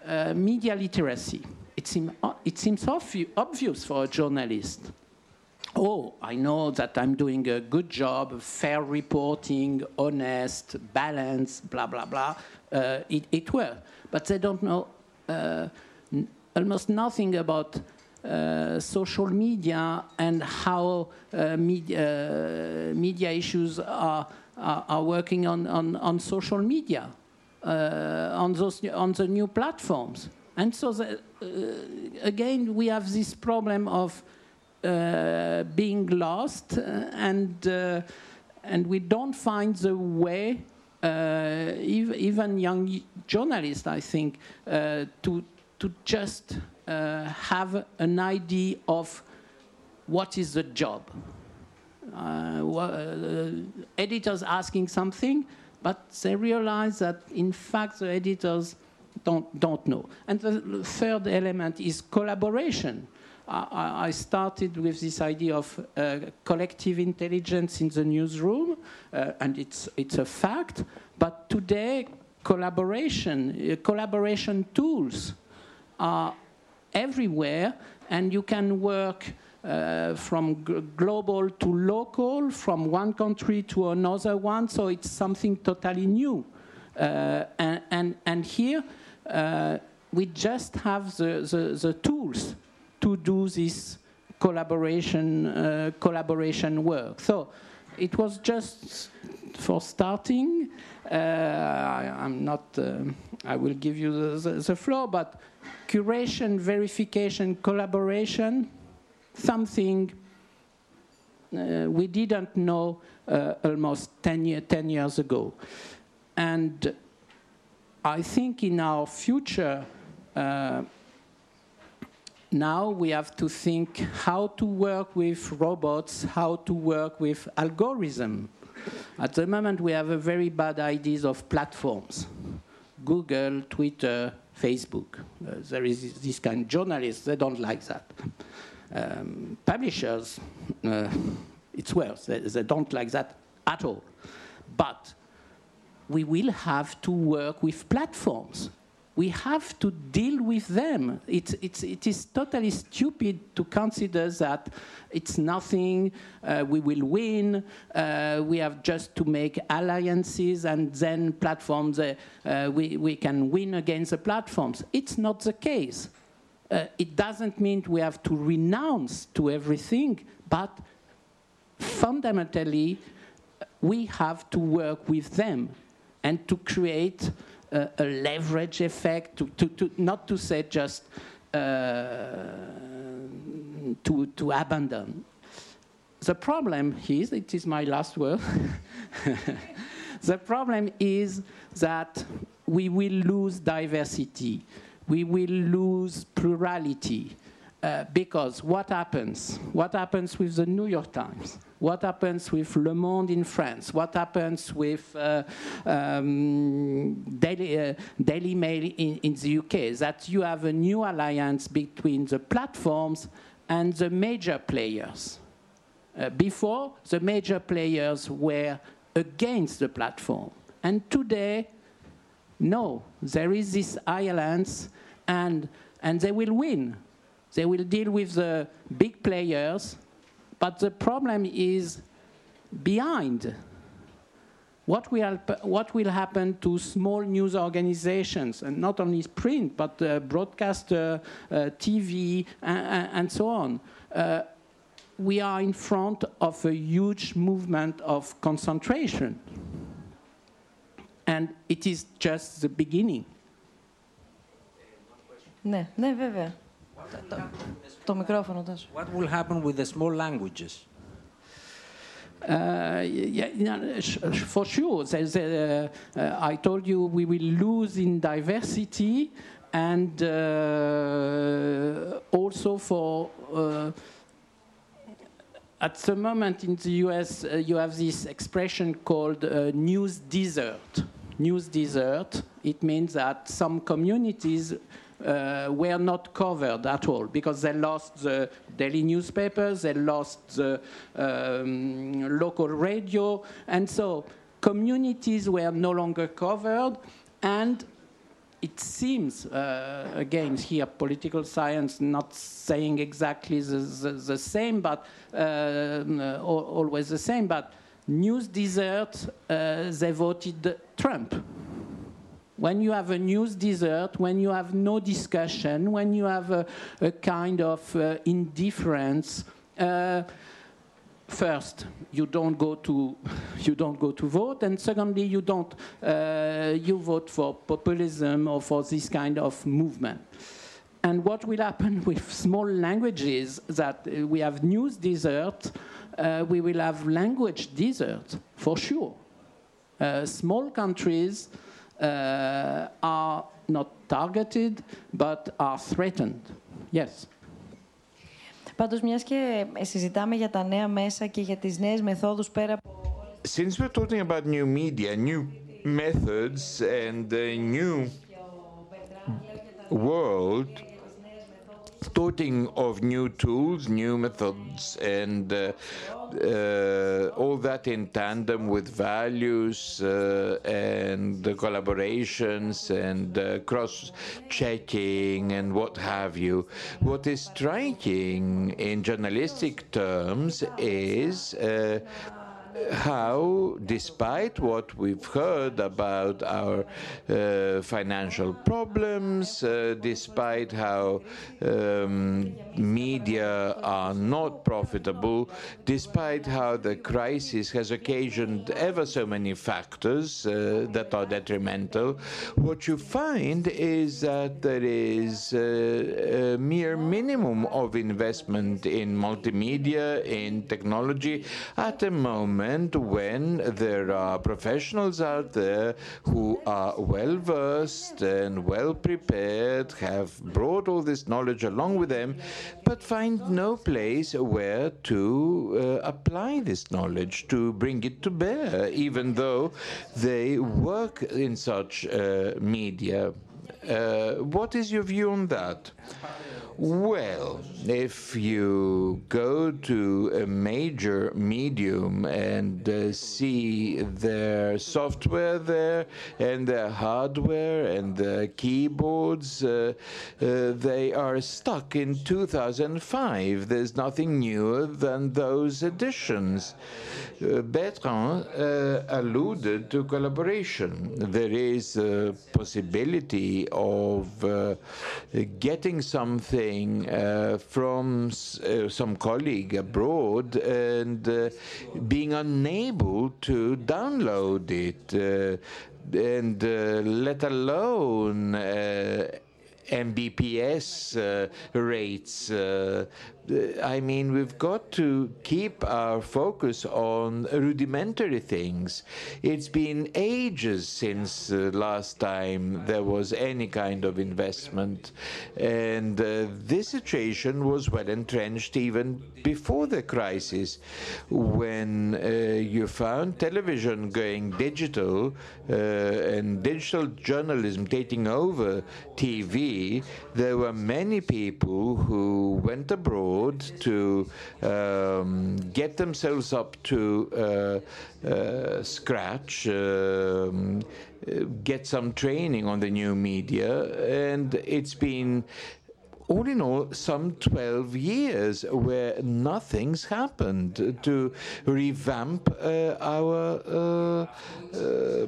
uh, media literacy. It, seem, it seems obvious for a journalist oh, I know that I'm doing a good job, fair reporting, honest, balanced, blah, blah, blah, uh, it, it will. But they don't know uh, almost nothing about uh, social media and how uh, media, uh, media issues are, are, are, working on, on, on social media, uh, on, those, on the new platforms. And so, the, again, we have this problem of uh, being lost uh, and uh, and we don't find the way, uh, even young journalists, I think, uh, to, to just uh, have an idea of what is the job. Uh, uh, editors asking something, but they realize that in fact the editors don't, don't know. And the third element is collaboration. I, I started with this idea of uh, collective intelligence in the newsroom, uh, and it's, it's a fact. But today, collaboration, uh, collaboration tools are everywhere, and you can work uh, from global to local, from one country to another one, so it's something totally new. Uh, and, and, and, here, uh, we just have the, the, the tools to do this collaboration, uh, collaboration work. So it was just for starting. Uh, I, am not, I will give you the, the, the, floor, but curation, verification, collaboration, something uh, we didn't know uh, almost 10, year, 10 years ago. And I think in our future, uh, now we have to think how to work with robots, how to work with algorithm. At the moment, we have a very bad ideas of platforms. Google, Twitter, Facebook. Uh, there is this kind of journalists, they don't like that. Um, publishers, uh, it's worse. They, they don't like that at all. But we will have to work with platforms we have to deal with them. It's, it's, it is totally stupid to consider that it's nothing, uh, we will win, uh, we have just to make alliances and then platforms, uh, uh we, we can win against the platforms. It's not the case. Uh, it doesn't mean we have to renounce to everything, but fundamentally, we have to work with them and to create a, a leverage effect, to, to, to, not to say just uh, to, to abandon. The problem is, it is my last word, the problem is that we will lose diversity, we will lose plurality, uh, because what happens? What happens with the New York Times? What happens with Le Monde in France? What happens with uh, um, Daily, uh, Daily, Mail in, in the UK? That you have a new alliance between the platforms and the major players. Uh, before, the major players were against the platform. And today, no, there is this alliance, and, and they will win. They will deal with the big players, but the problem is behind. What will, what will happen to small news organizations, and not only print, but uh, broadcaster, uh, TV, and, and, so on? Uh, we are in front of a huge movement of concentration. And it is just the beginning. Ναι, ναι, βέβαια. Το μικρόφωνο τόσο. What will happen with the small languages? Uh, yeah, yeah, for sure. A, uh, uh, I told you we will lose in diversity and uh, also for uh, at the moment in the US uh, you have this expression called news desert. News desert. It means that some communities uh, were not covered at all because they lost the daily newspapers, they lost the um, local radio, and so communities were no longer covered, and it seems, uh, again, here political science not saying exactly the, the, the same, but uh, always the same, but news desert, uh, they voted Trump. When you have a news desert, when you have no discussion, when you have a, a kind of uh, indifference, uh, first you don't go to you don't go to vote, and secondly you don't uh, you vote for populism or for this kind of movement. And what will happen with small languages that uh, we have news desert uh, we will have language desert for sure. Uh, small countries uh, are not targeted but are threatened. Yes. Πάντως, μιας και συζητάμε για τα νέα μέσα και για τις νέες μεθόδους πέρα από... Since we're talking about new media, new methods and a new world, talking of new tools, new methods, and uh, uh, all that in tandem with values uh, and collaborations and uh, cross-checking and what have you. What is striking in journalistic terms is uh, how, despite what we've heard about our uh, financial problems, uh, despite how um, media are not profitable, despite how the crisis has occasioned ever so many factors uh, that are detrimental, what you find is that there is a mere minimum of investment in multimedia, in technology, at the moment moment when there are professionals out there who are well versed and well prepared, have brought all this knowledge along with them, but find no place where to uh, apply this knowledge, to bring it to bear, even though they work in such uh, media. Uh, what is your view on that? Well, if you go to a major medium and uh, see their software there and their hardware and the keyboards, uh, uh, they are stuck in 2005. There's nothing newer than those editions. Uh, Bertrand uh, alluded to collaboration. There is a possibility of uh, getting something uh, from uh, some colleague abroad and uh, being unable to download it, and let alone Mbps uh, rates. Uh, I mean, we've got to keep our focus on rudimentary things. It's been ages since uh, last time there was any kind of investment, and uh, this situation was well entrenched even before the crisis, when uh, you found television going digital uh, and digital journalism taking over TV. There were many people who went abroad to um, get themselves up to uh, uh, scratch, um, get some training on the new media, and it's been all in all, some 12 years where nothing's happened to revamp uh, our uh, uh,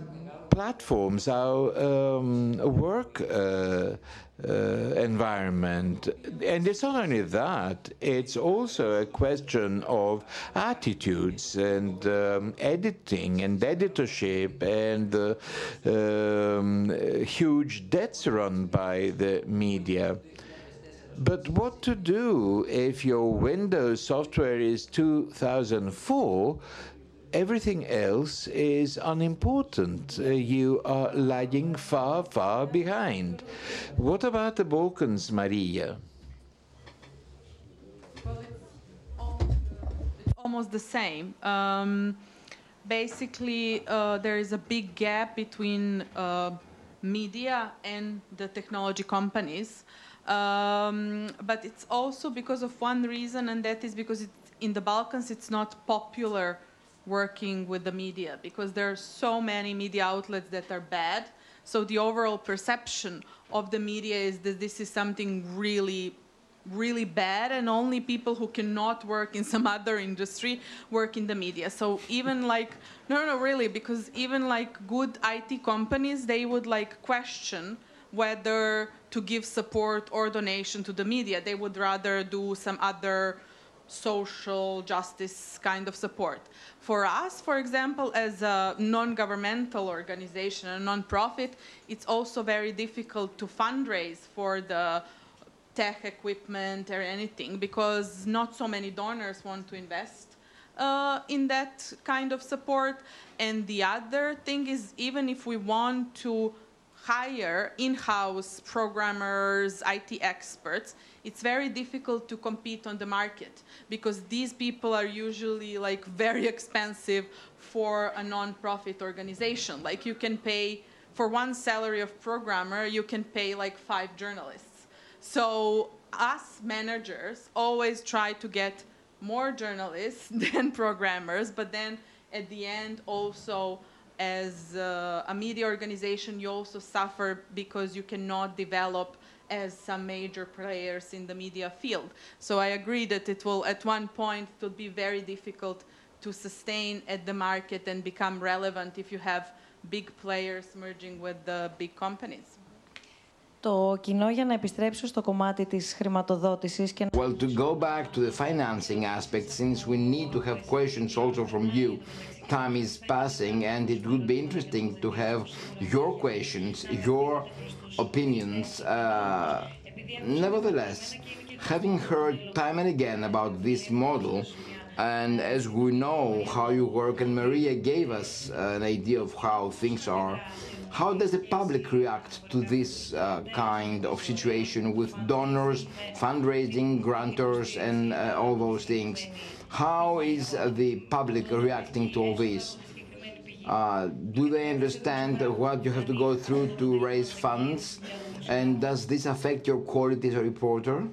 platforms, our um, work uh, uh, environment. And it's not only that, it's also a question of attitudes and um, editing and editorship and the um, huge debts run by the media. But what to do if your Windows software is 2004 everything else is unimportant. Uh, you are lagging far, far behind. What about the Balkans, Marija? Almost the same. Um, basically, uh, there is a big gap between uh, media and the technology companies. Um, but it's also because of one reason, and that is because in the Balkans it's not popular working with the media because there are so many media outlets that are bad. So the overall perception of the media is that this is something really really bad and only people who cannot work in some other industry work in the media so even like no no really because even like good IT companies they would like question whether to give support or donation to the media they would rather do some other social justice kind of support. For us, for example, as a non-governmental organization, a non-profit, it's also very difficult to fundraise for the tech equipment or anything because not so many donors want to invest uh, in that kind of support. And the other thing is, even if we want to hire in-house programmers, IT experts, it's very difficult to compete on the market because these people are usually like very expensive for a non-profit organization. Like you can pay for one salary of programmer, you can pay like five journalists. So us managers always try to get more journalists than programmers, but then at the end also as uh, a media organization you also suffer because you cannot develop as some major players in the media field. So I agree that it will at one point it will be very difficult to sustain at the market and become relevant if you have big players merging with the big companies. Το κοινό για να επιστρέψω στο κομμάτι της χρηματοδότησης και Well, to go back to the financing aspect, since we need to have questions also from you, time is passing and it would be interesting to have your questions, your opinions. Uh, nevertheless, having heard time and again about this model, and as we know how you work, and Marija gave us an idea of how things are, how does the public react to this uh, kind of situation with donors, fundraising, grantors, and uh, all those things? How is the public reacting to all this? Uh, do they understand what you have to go through to raise funds? And does this affect your quality as a reporter?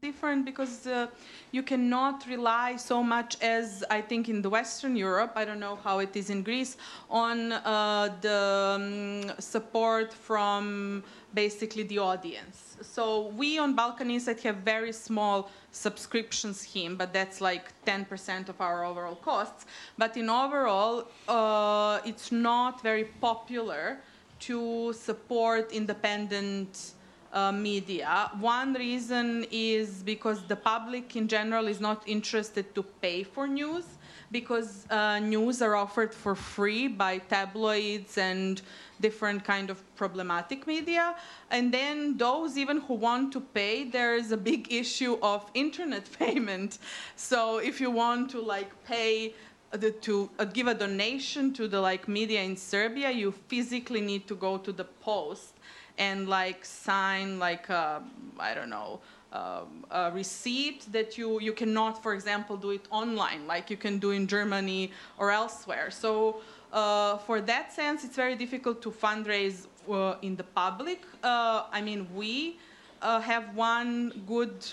Different because uh, you cannot rely so much as I think in the Western Europe, I don't know how it is in Greece, on uh, the um, support from basically the audience. So we on Balkan Insight have very small subscription scheme, but that's like 10% of our overall costs. But in overall, uh, it's not very popular to support independent uh, media. One reason is because the public in general is not interested to pay for news because uh, news are offered for free by tabloids and different kind of problematic media. And then those even who want to pay there is a big issue of internet payment. So if you want to like pay the, to uh, give a donation to the like media in Serbia, you physically need to go to the post and like sign like I don't know um, a receipt that you you cannot, for example, do it online like you can do in Germany or elsewhere. So uh, for that sense, it's very difficult to fundraise uh, in the public. Uh, I mean, we uh, have one good.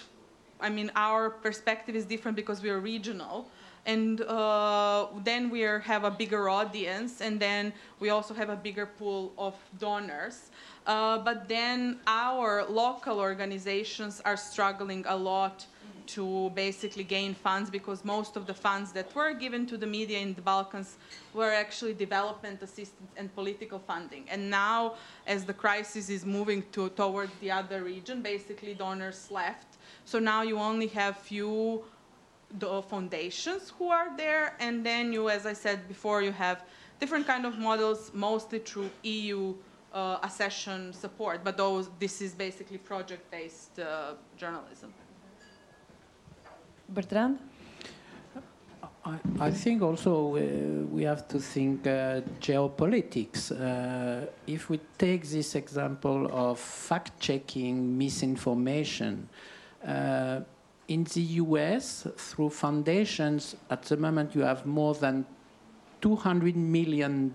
I mean, our perspective is different because we are regional and uh, then we are, have a bigger audience, and then we also have a bigger pool of donors. Uh, but then our local organizations are struggling a lot to basically gain funds because most of the funds that were given to the media in the Balkans were actually development assistance and political funding. And now, as the crisis is moving to, towards the other region, basically donors left. So now you only have few the foundations who are there, and then you, as I said before, you have different kind of models, mostly through EU uh, accession support. But those, this is basically project-based uh, journalism. Bertrand? I, I think also uh, we have to think uh, geopolitics. Uh, if we take this example of fact-checking misinformation, uh, in the US, through foundations, at the moment you have more than $200 million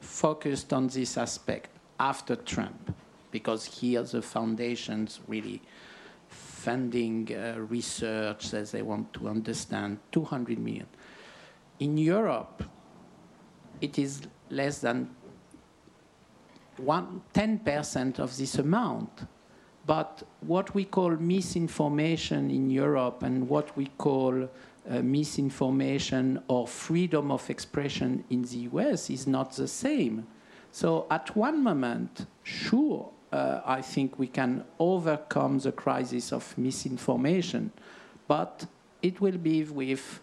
focused on this aspect after Trump, because here the foundations really funding uh, research as they want to understand 200 million. In Europe, it is less than one, 10% of this amount. But what we call misinformation in Europe and what we call uh, misinformation or freedom of expression in the US is not the same. So at one moment, sure, uh, I think we can overcome the crisis of misinformation, but it will be with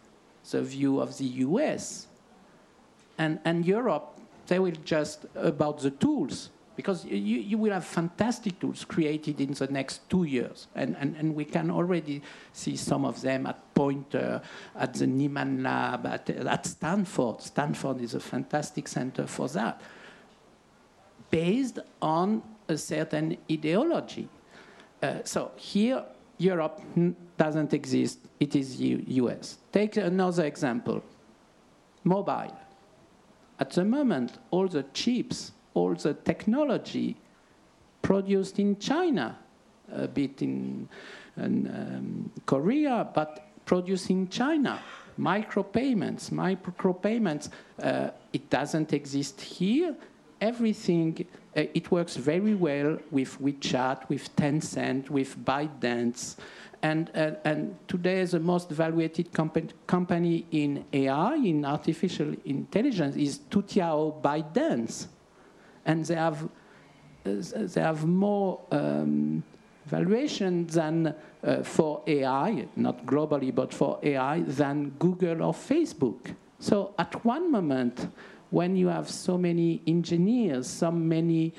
the view of the US. And, and Europe, they will just about the tools because you, you will have fantastic tools created in the next two years. And, and, and we can already see some of them at Poynter, at the Nieman Lab, at, at Stanford. Stanford is a fantastic center for that, based on a certain ideology. Uh, so here, Europe doesn't exist, it is U US. Take another example mobile. At the moment, all the chips all the technology produced in China, a bit in, in um, Korea, but produced in China. Micropayments, micropayments, uh, it doesn't exist here. Everything, uh, it works very well with WeChat, with Tencent, with ByteDance. And, uh, and today, the most valued comp company in AI, in artificial intelligence, is Toutiao ByteDance and they have they have more um, valuation than uh, for AI, not globally, but for AI, than Google or Facebook. So at one moment, when you have so many engineers, so many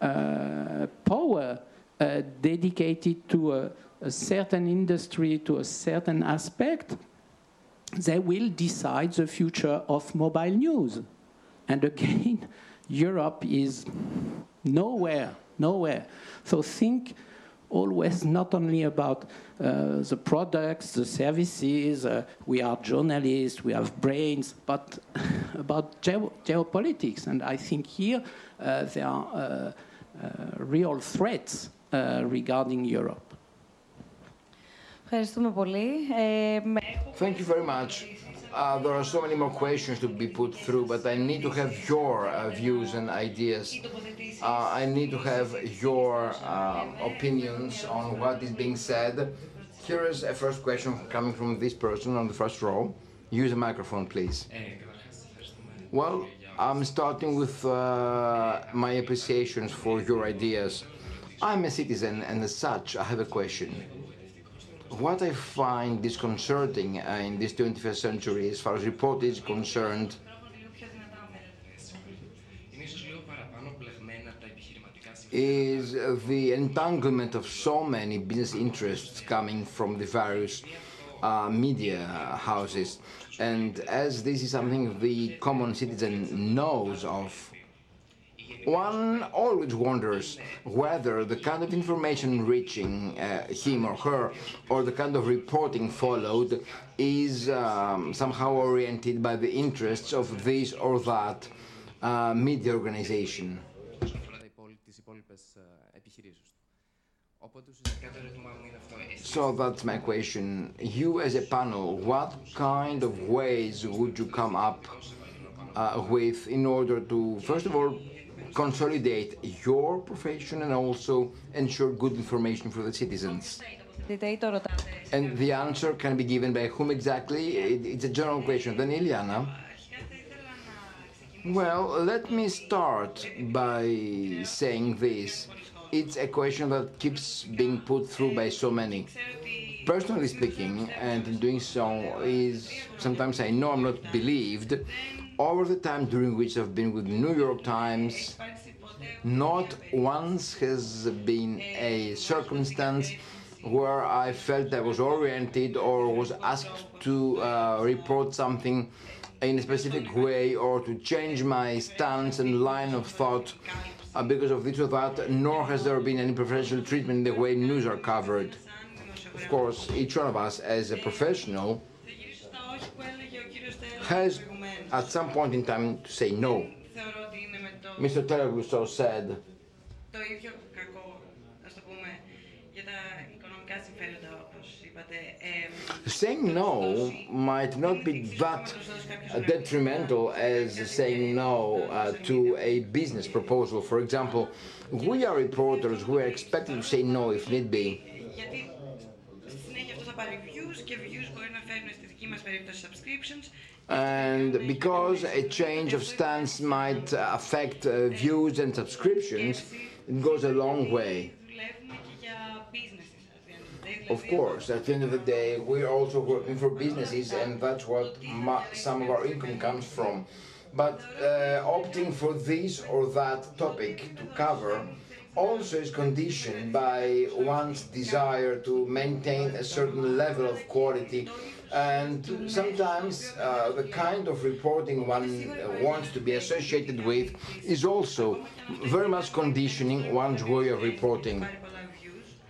uh, power uh, dedicated to a, a certain industry, to a certain aspect, they will decide the future of mobile news. And again, Europe is nowhere, nowhere. So think always not only about uh, the products, the services, uh, we are journalists, we have brains, but about geo geopolitics. And I think here uh, there are uh, uh, real threats uh, regarding Europe. Thank you very much. Uh, there are so many more questions to be put through, but I need to have your uh, views and ideas. Uh, I need to have your uh, opinions on what is being said. Here is a first question coming from this person on the first row. Use a microphone, please. Well, I'm starting with uh, my appreciations for your ideas. I'm a citizen, and as such, I have a question what I find disconcerting uh, in this 21st century, as far as report is concerned, is the entanglement of so many business interests coming from the various uh, media houses. And as this is something the common citizen knows of, one always wonders whether the kind of information reaching uh, him or her or the kind of reporting followed is um, somehow oriented by the interests of this or that uh, media organization. So that's my question. You as a panel, what kind of ways would you come up uh, with in order to, first of all, consolidate your profession and also ensure good information for the citizens? And the answer can be given by whom exactly? It's a general question. Then Iliana. Well, let me start by saying this. It's a question that keeps being put through by so many. Personally speaking, and in doing so, is sometimes I know I'm not believed, over the time during which I've been with the New York Times, not once has been a circumstance where I felt I was oriented or was asked to uh, report something in a specific way or to change my stance and line of thought uh, because of this or that, nor has there been any professional treatment in the way news are covered. Of course, each one of us as a professional has at some point in time to say no. Mr. Telloglou said saying no might not be that detrimental as saying no uh, to a business proposal. For example, we are reporters who are expected to say no if need be. And because a change of stance might affect uh, views and subscriptions, it goes a long way. Of course, at the end of the day, we're also working for businesses, and that's what some of our income comes from. But uh, opting for this or that topic to cover also is conditioned by one's desire to maintain a certain level of quality and sometimes uh, the kind of reporting one wants to be associated with is also very much conditioning one's way of reporting.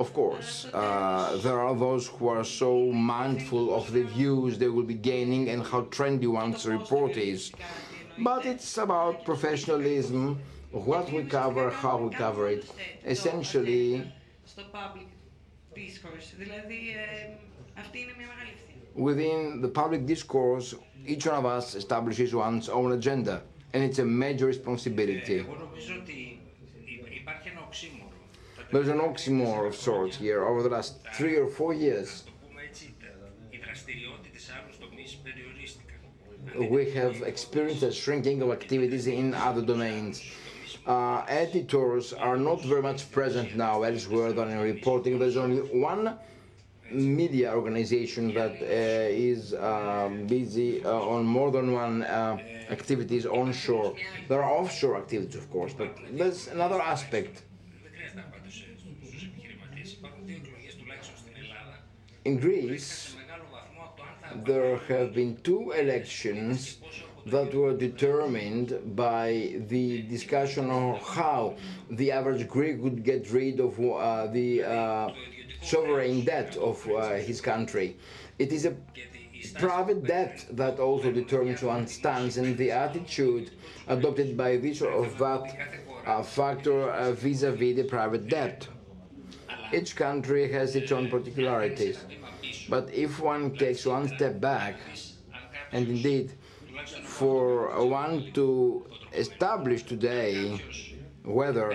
Of course, uh, there are those who are so mindful of the views they will be gaining and how trendy one's report is. But it's about professionalism, what we cover, how we cover it. Essentially, within the public discourse, each one of us establishes one's own agenda, and it's a major responsibility. There's an oxymoron of sorts here over the last three or four years. We have experienced a shrinking of activities in other domains. Uh, editors are not very much present now elsewhere than in reporting. There's only one media organization that uh, is um, busy uh, on more than one uh, activities onshore. There are offshore activities, of course, but there's another aspect. In Greece, there have been two elections that were determined by the discussion on how the average Greek would get rid of uh, the uh, sovereign debt of uh, his country. It is a private debt that also determines one's stance and the attitude adopted by this or that uh, factor uh, vis-à-vis -vis the private debt. Each country has its own particularities. But if one takes one step back, and indeed for one to establish today whether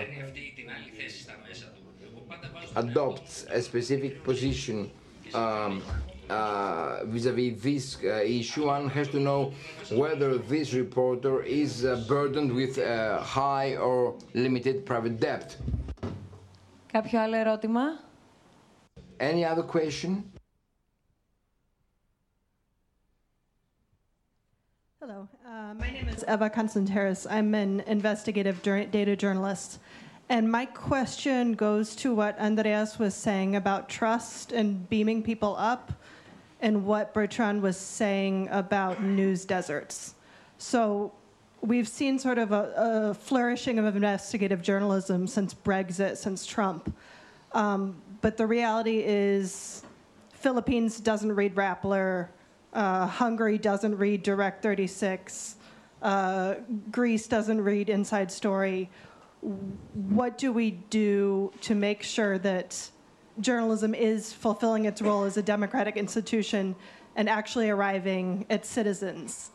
adopts a specific position um, uh, vis-à-vis -vis this uh, issue, one has to know whether this reporter is uh, burdened with uh, high or limited private debt. Κάποιο άλλο ερώτημα? Any other question? Hello, uh, my name is Eva Constantaras. I'm an investigative data journalist. And my question goes to what Andreas was saying about trust and beaming people up, and what Bertrand was saying about news deserts. So we've seen sort of a, a flourishing of investigative journalism since Brexit, since Trump. Um, but the reality is, Philippines doesn't read Rappler. Uh, Hungary doesn't read Direkt36. Uh, Greece doesn't read Inside Story. What do we do to make sure that journalism is fulfilling its role as a democratic institution and actually arriving at citizens?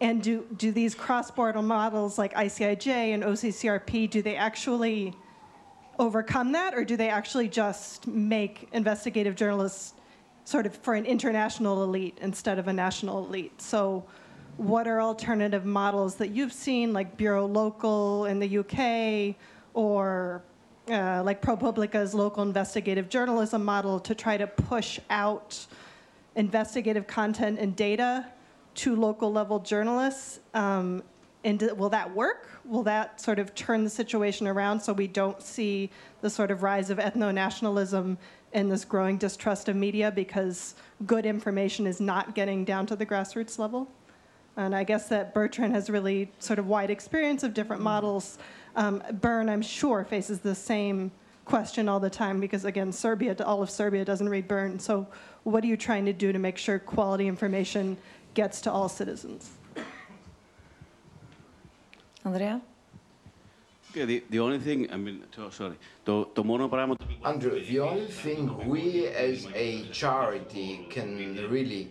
And do, do these cross-border models like ICIJ and OCCRP, do they actually overcome that, or do they actually just make investigative journalists sort of for an international elite instead of a national elite. So what are alternative models that you've seen, like Bureau Local in the UK, or uh, like ProPublica's local investigative journalism model to try to push out investigative content and data to local level journalists? Um, and will that work? Will that sort of turn the situation around so we don't see the sort of rise of ethno-nationalism and this growing distrust of media because good information is not getting down to the grassroots level. And I guess that Bertrand has really sort of wide experience of different mm. models. Um, BIRN, I'm sure, faces the same question all the time because, again, Serbia, all of Serbia doesn't read BIRN. So, what are you trying to do to make sure quality information gets to all citizens? Andrea? Yeah, the, the only thing, I mean, sorry, the, the μόνο. Andrew, the only thing we as a charity can really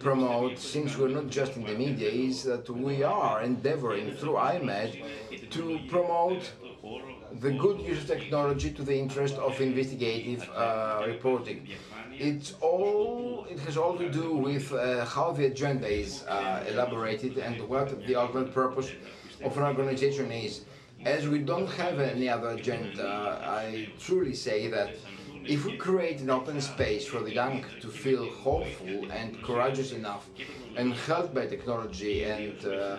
promote, since we're not just in the media, is that we are endeavoring through iMEdD to promote the good use of technology to the interest of investigative uh, reporting. It's all, it has all to do with uh, how the agenda is uh, elaborated and what the ultimate purpose of an organization is. As we don't have any other agenda, I truly say that if we create an open space for the young to feel hopeful and courageous enough and helped by technology and uh,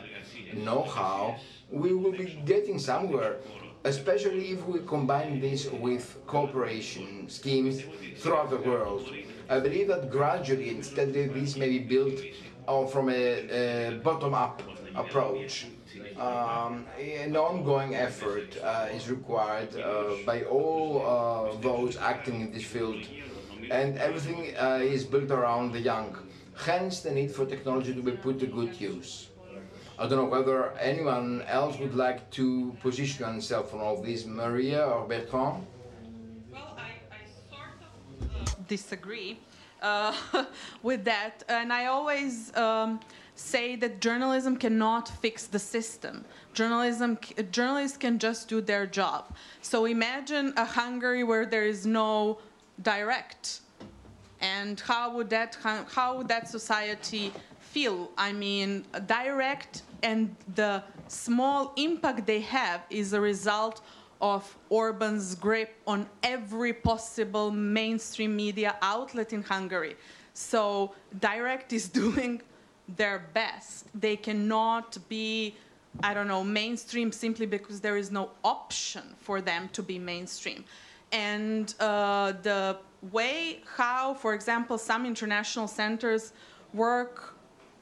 know-how, we will be getting somewhere, especially if we combine this with cooperation schemes throughout the world. I believe that gradually and steadily this may be built uh, from a, a bottom-up approach. Um, an ongoing effort uh, is required uh, by all uh, those acting in this field, and everything uh, is built around the young. Hence, the need for technology to be put to good use. I don't know whether anyone else would like to position oneself on all this, Marija or Bertrand. Well, I, I sort of uh, disagree uh, with that, and I always um, say that journalism cannot fix the system. Journalism, journalists can just do their job. So imagine a Hungary where there is no Direkt, and how would that how would that society feel? I mean, Direkt and the small impact they have is a result of Orban's grip on every possible mainstream media outlet in Hungary. So Direkt is doing their best. They cannot be, I don't know, mainstream simply because there is no option for them to be mainstream. And uh, the way how, for example, some international centers work,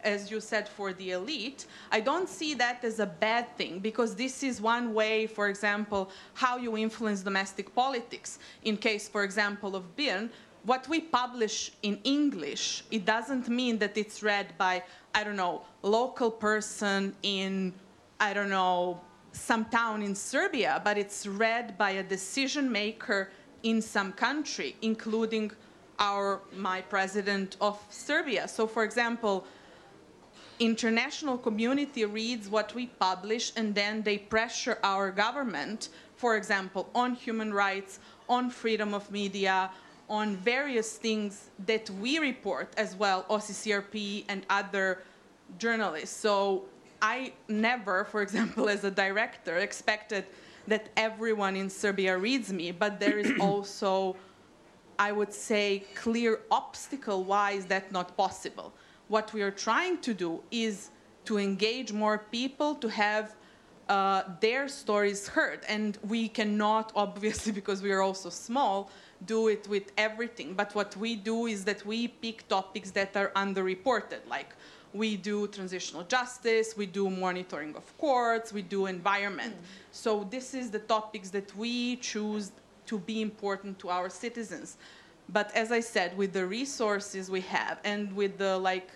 as you said, for the elite, I don't see that as a bad thing because this is one way, for example, how you influence domestic politics. In case, for example, of BIRN, what we publish in English, it doesn't mean that it's read by, I don't know, local person in, I don't know, some town in Serbia, but it's read by a decision maker in some country, including our my president of Serbia. So, for example, international community reads what we publish and then they pressure our government, for example, on human rights, on freedom of media, on various things that we report as well, OCCRP and other journalists. So I never, for example, as a director, expected that everyone in Serbia reads me, but there is also, I would say, clear obstacle why is that not possible. What we are trying to do is to engage more people, to have uh, their stories heard. And we cannot, obviously, because we are also small, do it with everything. But what we do is that we pick topics that are underreported, like we do transitional justice, we do monitoring of courts, we do environment. Mm. So this is the topics that we choose to be important to our citizens. But as I said, with the resources we have and with the like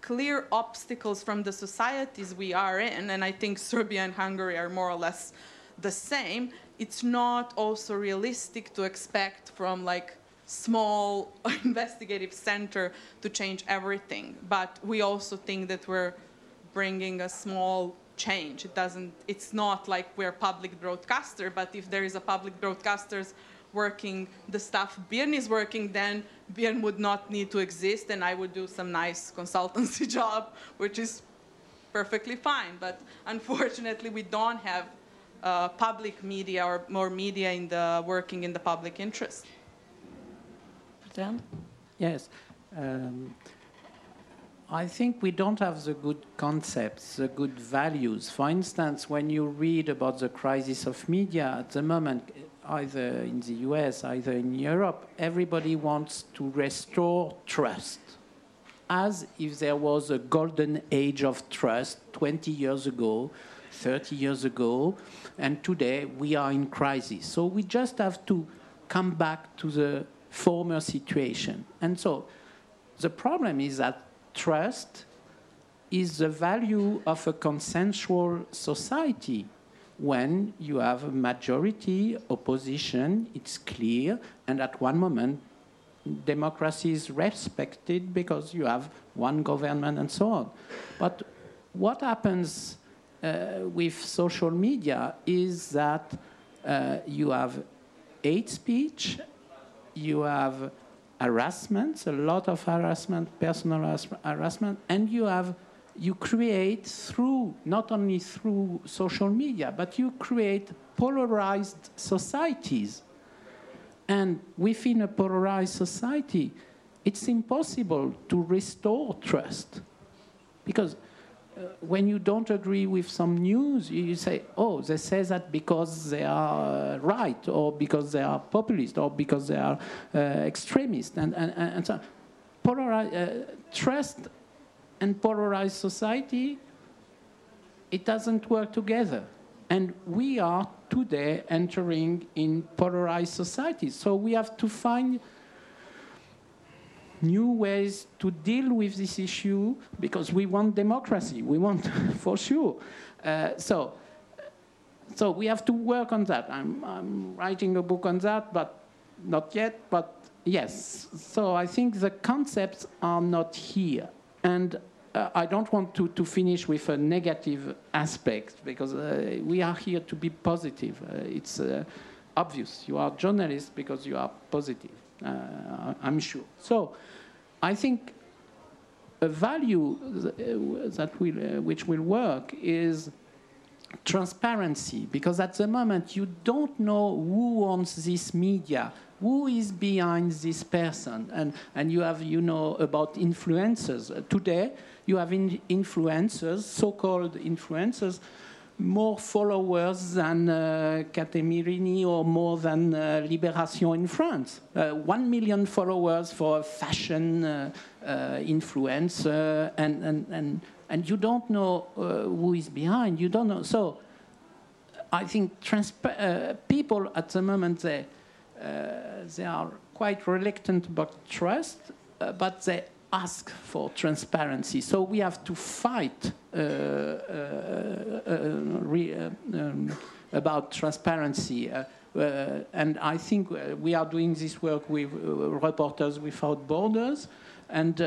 clear obstacles from the societies we are in, and I think Serbia and Hungary are more or less the same, it's not also realistic to expect from like small investigative center to change everything. But we also think that we're bringing a small change. It doesn't. It's not like we're public broadcaster. But if there is a public broadcasters working the stuff BIRN is working, then BIRN would not need to exist, and I would do some nice consultancy job, which is perfectly fine. But unfortunately, we don't have uh, public media or more media in the working in the public interest. Dan? Yes. Um, I think we don't have the good concepts, the good values. For instance, when you read about the crisis of media at the moment, either in the US, either in Europe, everybody wants to restore trust. As if there was a golden age of trust 20 years ago, 30 years ago, and today we are in crisis. So we just have to come back to the former situation. And so the problem is that trust is the value of a consensual society. When you have a majority opposition, it's clear, and at one moment, democracy is respected because you have one government and so on. But what happens with social media is that uh, you have hate speech you have harassment, a lot of harassment, personal harassment, and you have you create through not only through social media, but you create polarized societies. And within a polarized society, it's impossible to restore trust. because uh, when you don't agree with some news, you, you say, oh, they say that because they are uh, right, or because they are populist, or because they are uh, extremist, and, and, and so polarize, uh, trust and polarized society, it doesn't work together. And we are today entering in polarized society. So we have to find new ways to deal with this issue because we want democracy. We want, for sure. Uh, so, so we have to work on that. I'm, I'm writing a book on that, but not yet. But yes. So I think the concepts are not here, and uh, I don't want to, to finish with a negative aspect because uh, we are here to be positive. Uh, it's uh, obvious. You are journalists because you are positive. Uh, I'm sure. So I think a value that will, uh, which will work is transparency because at the moment you don't know who owns this media who is behind this person and, and you have you know about influencers. Today you have in influencers so-called influencers more followers than uh, or more than uh, Libération in France. Uh, one million followers for a fashion uh, uh, influencer, and, and, and, and you don't know uh, who is behind. You don't know. So I think uh, people at the moment, they, they are quite reluctant about trust, but they ask for transparency. So we have to fight uh, uh, uh, re, um, about transparency. and I think we are doing this work with Reporters Without Borders. And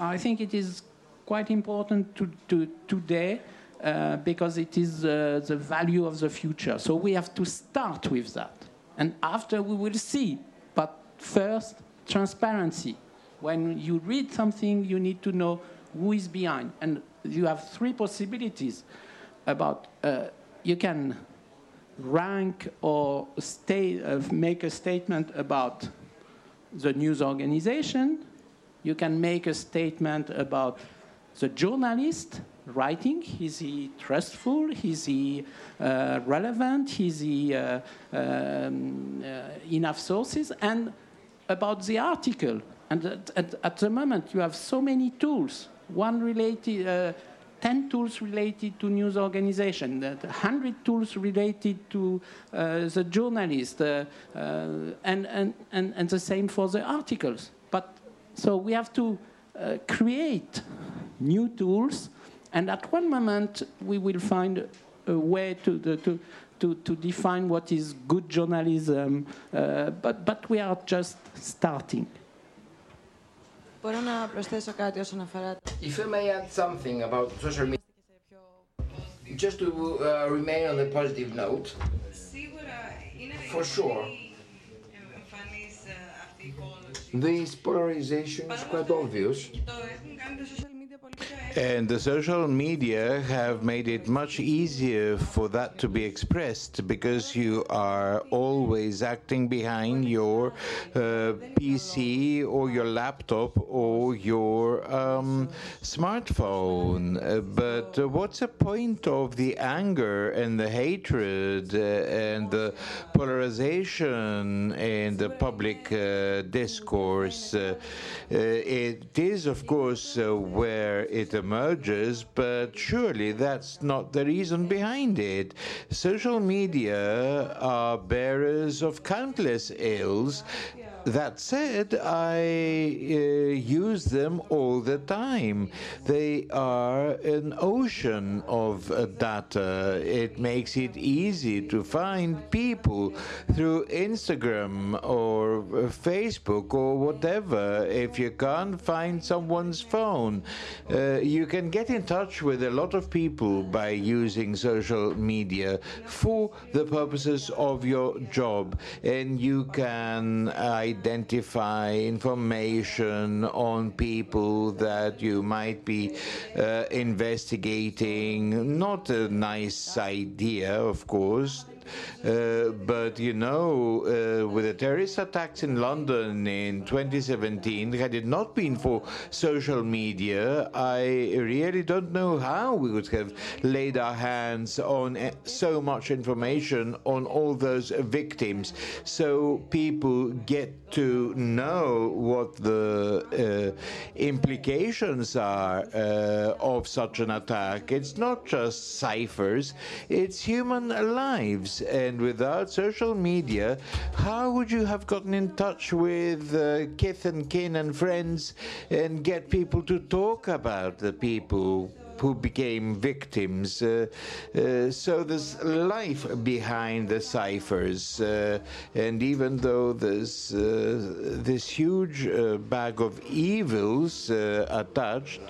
I think it is quite important to, to today uh, because it is uh, the value of the future. So we have to start with that. And after we will see. But first, transparency. When you read something, you need to know who is behind. And you have three possibilities about uh, you can rank or state, uh, make a statement about the news organization. You can make a statement about the journalist writing. Is he trustful? Is he uh, relevant? Is he uh, um, uh, enough sources? And about the article. And at, at, at the moment, you have so many tools one related, uh, 10 tools related to news organization, 100 tools related to uh, the journalist, uh, uh, and, and, and, and the same for the articles. But so we have to uh, create new tools, and at one moment we will find a way to, to, to, to define what is good journalism, uh, but, but we are just starting. Μπορώ να προσθέσω κάτι όσον αφορά... If I may add something about social media, just to uh, remain on a positive note, for sure, this polarization is quite obvious. And the social media have made it much easier for that to be expressed because you are always acting behind your uh, PC or your laptop or your um, smartphone. Uh, but uh, what's the point of the anger and the hatred uh, and the polarization in the public uh, discourse? Uh, it is, of course, where it emerges, but surely that's not the reason behind it. Social media are bearers of countless ills that said, I uh, use them all the time. They are an ocean of uh, data. It makes it easy to find people through Instagram or Facebook or whatever. If you can't find someone's phone, uh, you can get in touch with a lot of people by using social media for the purposes of your job. And you can identify information on people that you might be uh, investigating. Not a nice idea, of course, but you know, uh, with the terrorist attacks in London in 2017, had it not been for social media, I really don't know how we would have laid our hands on eh, so much information on all those victims. So people get to know what the uh, implications are uh, of such an attack. It's not just ciphers, it's human lives. And without social media, how would you have gotten in touch with uh, kith and kin and friends and get people to talk about the people who became victims. Uh, uh, so there's life behind the ciphers, uh, and even though there's this huge bag of evils attached,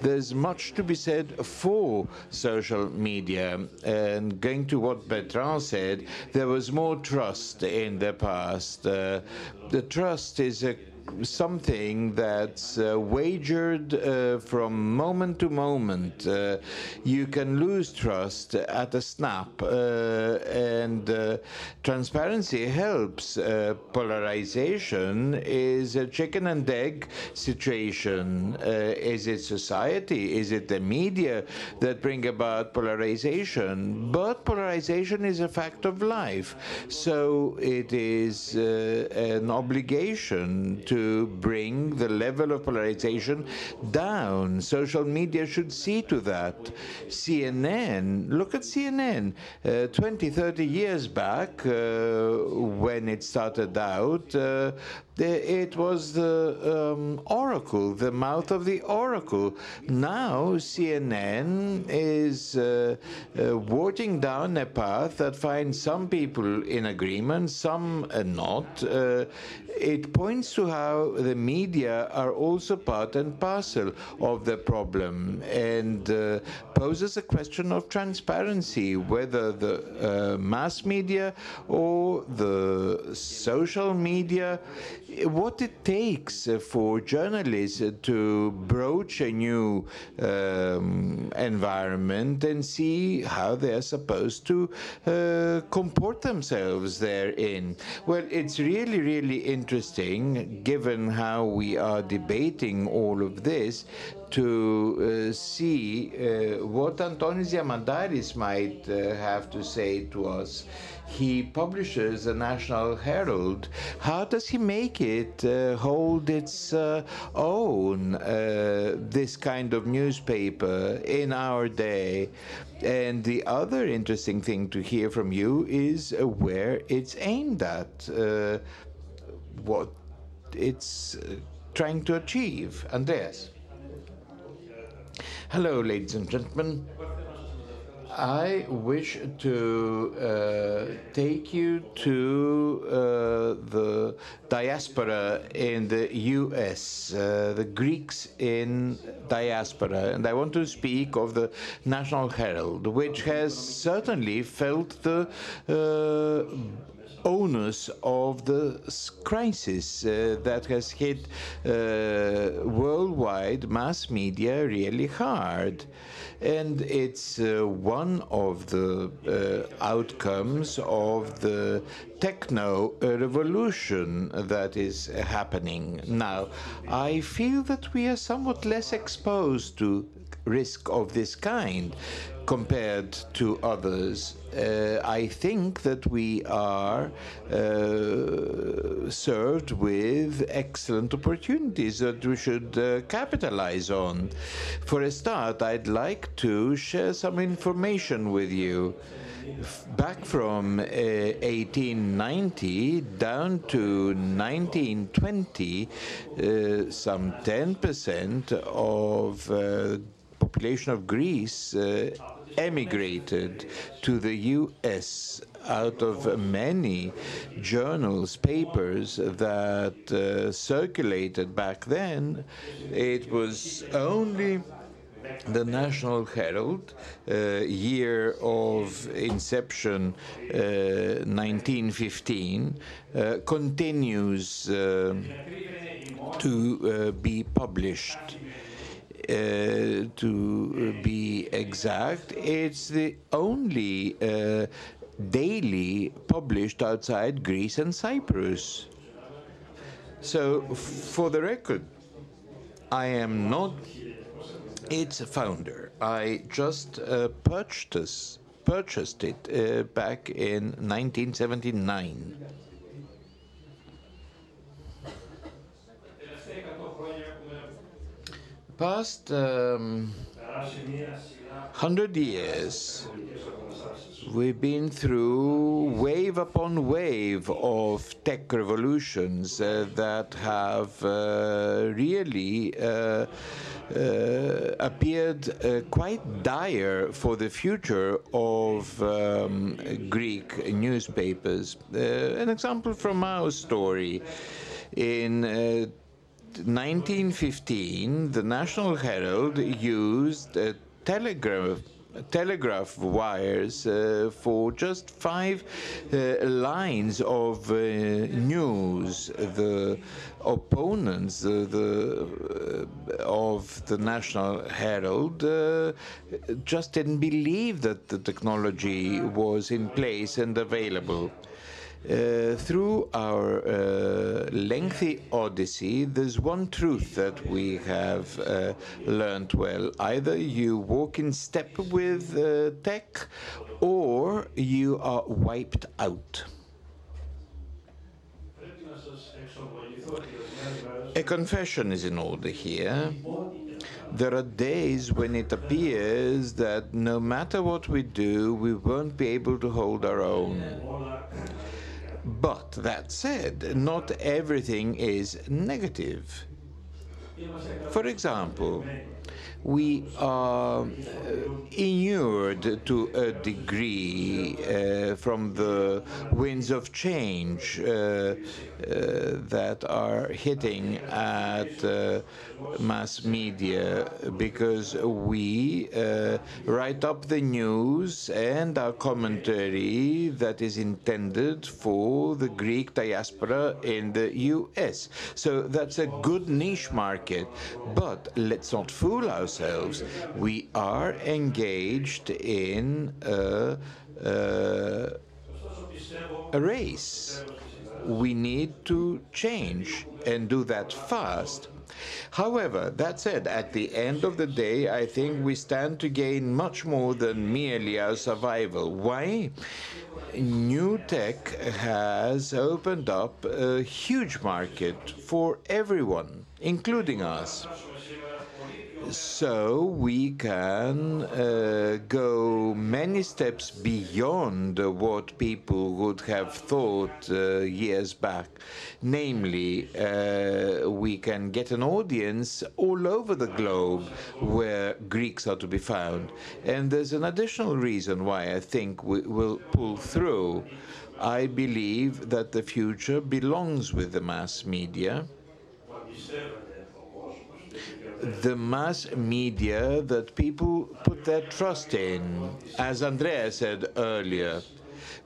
there's much to be said for social media. And going to what Bertrand said, there was more trust in the past. the trust is a something that's uh, wagered uh, from moment to moment. Uh, you can lose trust at a snap, uh, and uh, transparency helps. Uh, polarization is a chicken and egg situation. is it society? Is it the media that bring about polarization? But polarization is a fact of life, so it is an obligation to bring the level of polarization down. Social media should see to that. CNN, look at CNN. Uh, 20, 30 years back, uh, when it started out, uh, it was the um, oracle, the mouth of the oracle. Now CNN is uh, uh, walking down a path that finds some people in agreement, some not. Uh, it points to how the media are also part and parcel of the problem and uh, poses a question of transparency, whether the uh, mass media or the social media what it takes for journalists to broach a new um, environment and see how they're supposed to uh, comport themselves therein. Well, it's really, really interesting, given how we are debating all of this, to uh, see uh, what Antonis Diamataris might uh, have to say to us he publishes the National Herald. How does he make it uh, hold its uh, own, uh, this kind of newspaper in our day? And the other interesting thing to hear from you is uh, where it's aimed at, uh, what it's uh, trying to achieve. Andreas. Hello, ladies and gentlemen. I wish to uh, take you to uh, the diaspora in the US, uh, the Greeks in diaspora, and I want to speak of the National Herald, which has certainly felt the onus of the crisis uh, that has hit uh, worldwide mass media really hard. And it's uh, one of the uh, outcomes of the techno revolution that is happening now. I feel that we are somewhat less exposed to risk of this kind compared to others. Uh, I think that we are uh, served with excellent opportunities that we should uh, capitalize on. For a start, I'd like to share some information with you. Back from 1890 uh, down to 1920, uh, some 10% of uh, population of Greece uh, emigrated to the U.S. out of many journals, papers that uh, circulated back then. It was only the National Herald, uh, year of inception uh, 1915, uh, continues uh, to be published. Uh, to be exact, it's the only uh, daily published outside Greece and Cyprus. So, for the record, I am not its founder. I just uh, purchased purchased it uh, back in 1979. Past um, hundred years, we've been through wave upon wave of tech revolutions uh, that have uh, really uh, uh, appeared uh, quite dire for the future of um, Greek newspapers. Uh, an example from our story. In 1915, the National Herald used a telegraph telegraph wires uh, for just five uh, lines of uh, news. The opponents the, of the National Herald just didn't believe that the technology was in place and available. Uh, through our uh, lengthy odyssey, there's one truth that we have uh, learned well. Either you walk in step with uh, tech or you are wiped out. A confession is in order here. There are days when it appears that no matter what we do, we won't be able to hold our own. But that said, not everything is negative. For example, we are uh, inured to a degree uh, from the winds of change uh, uh that are hitting at uh, mass media because we uh, write up the news and our commentary that is intended for the Greek diaspora in the US. So that's a good niche market. But let's not fool ourselves. We are engaged in a, a, a race. We need to change and do that fast. However, that said, at the end of the day, I think we stand to gain much more than merely our survival. Why? New tech has opened up a huge market for everyone, including us so we can uh, go many steps beyond what people would have thought uh, years back. Namely, uh, we can get an audience all over the globe where Greeks are to be found. And there's an additional reason why I think we will pull through. I believe that the future belongs with the mass media the mass media that people put their trust in. As Andrea said earlier,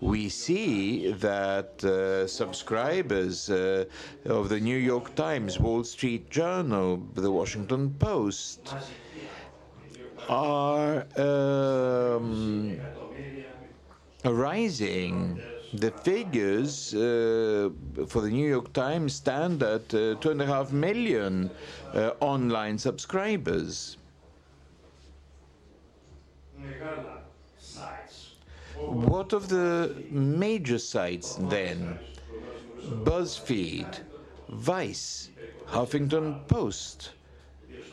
we see that uh, subscribers uh, of the New York Times, Wall Street Journal, the Washington Post are um, rising the figures uh, for the New York Times stand at uh, two and a half million uh, online subscribers. What of the major sites then? BuzzFeed, Vice, Huffington Post.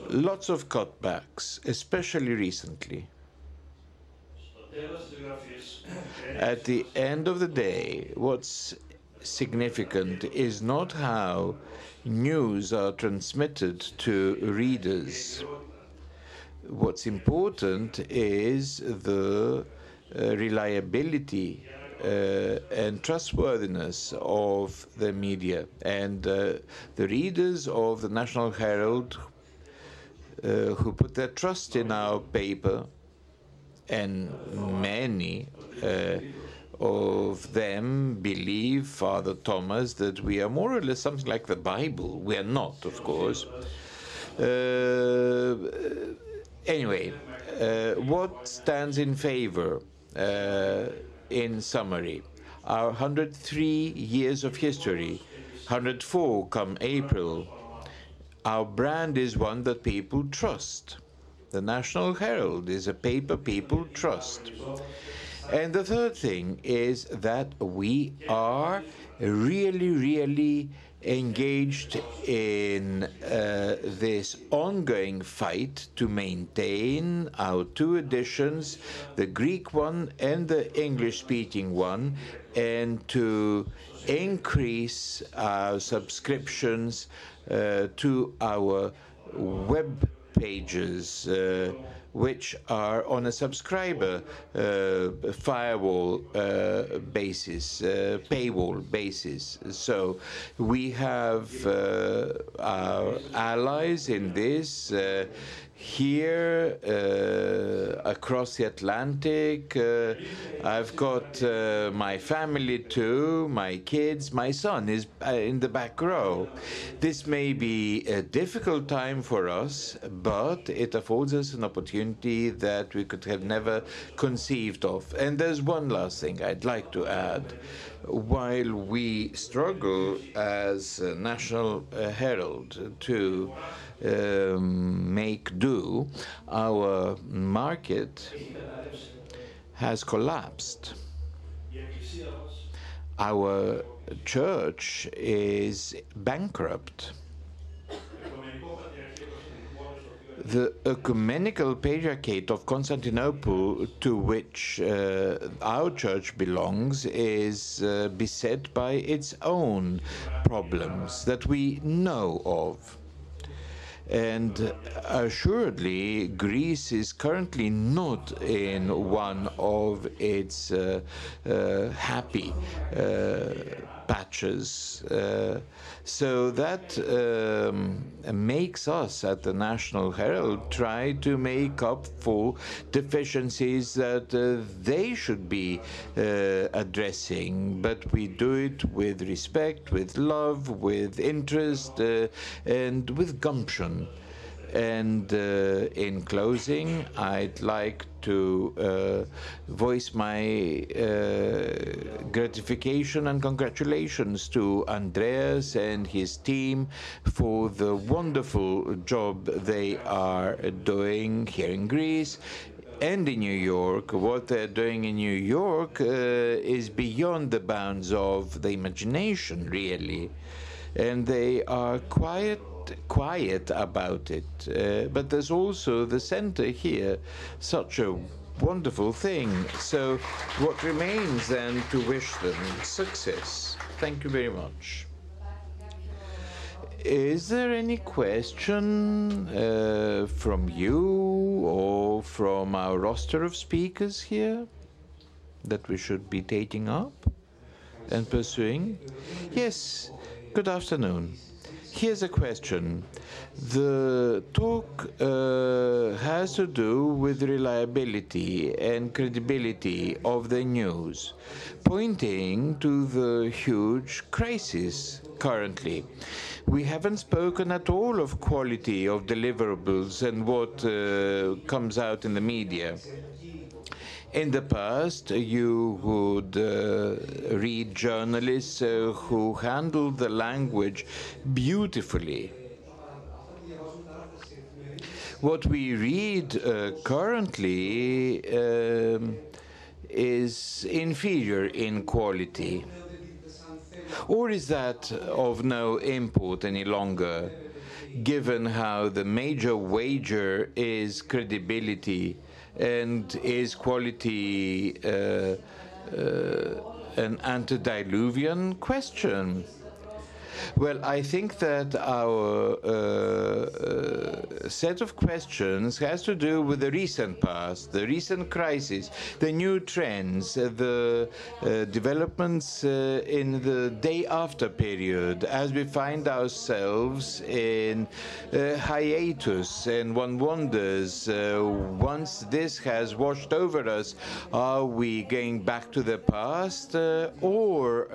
Lots of cutbacks, especially recently. At the end of the day, what's significant is not how news are transmitted to readers. What's important is the uh, reliability uh, and trustworthiness of the media. And uh, the readers of the National Herald uh, who put their trust in our paper and many uh, of them believe, Father Thomas, that we are more or less something like the Bible. We are not, of course. Uh, anyway, uh, what stands in favor? Uh, in summary, our 103 years of history, 104 come April, our brand is one that people trust. The National Herald is a paper people trust. And the third thing is that we are really, really engaged in uh, this ongoing fight to maintain our two editions, the Greek one and the English speaking one, and to increase our subscriptions uh, to our web pages. Uh, which are on a subscriber uh, firewall uh, basis, paywall basis. So we have our allies in this here uh, across the Atlantic. Uh, I've got uh, my family too, my kids, my son is uh, in the back row. This may be a difficult time for us, but it affords us an opportunity that we could have never conceived of. And there's one last thing I'd like to add. While we struggle as a National uh, Herald to make do, our market has collapsed. Our church is bankrupt. The ecumenical patriarchate of Constantinople, to which uh, our church belongs, is uh, beset by its own problems that we know of. And assuredly, Greece is currently not in one of its uh, uh, happy uh, patches. Uh, so that um, makes us at the National Herald try to make up for deficiencies that uh, they should be uh, addressing. But we do it with respect, with love, with interest, uh, and with gumption. And uh, in closing, I'd like to uh, voice my uh, gratification and congratulations to Andreas and his team for the wonderful job they are doing here in Greece and in New York. What they're doing in New York uh, is beyond the bounds of the imagination, really. And they are quiet quiet about it. Uh, but there's also the center here, such a wonderful thing. So, what remains then to wish them success? Thank you very much. Is there any question uh, from you or from our roster of speakers here that we should be taking up and pursuing? Yes, good afternoon. Here's a question. The talk uh, has to do with reliability and credibility of the news, pointing to the huge crisis currently. We haven't spoken at all of quality of deliverables and what uh, comes out in the media. In the past, you would uh, read journalists uh, who handled the language beautifully. What we read uh, currently um, is inferior in quality. Or is that of no import any longer, given how the major wager is credibility? And is quality uh, uh, an antediluvian question? Well, I think that our uh, uh, set of questions has to do with the recent past, the recent crisis, the new trends, uh, the uh, developments uh, in the day after period, as we find ourselves in uh, hiatus, and one wonders once this has washed over us, are we going back to the past or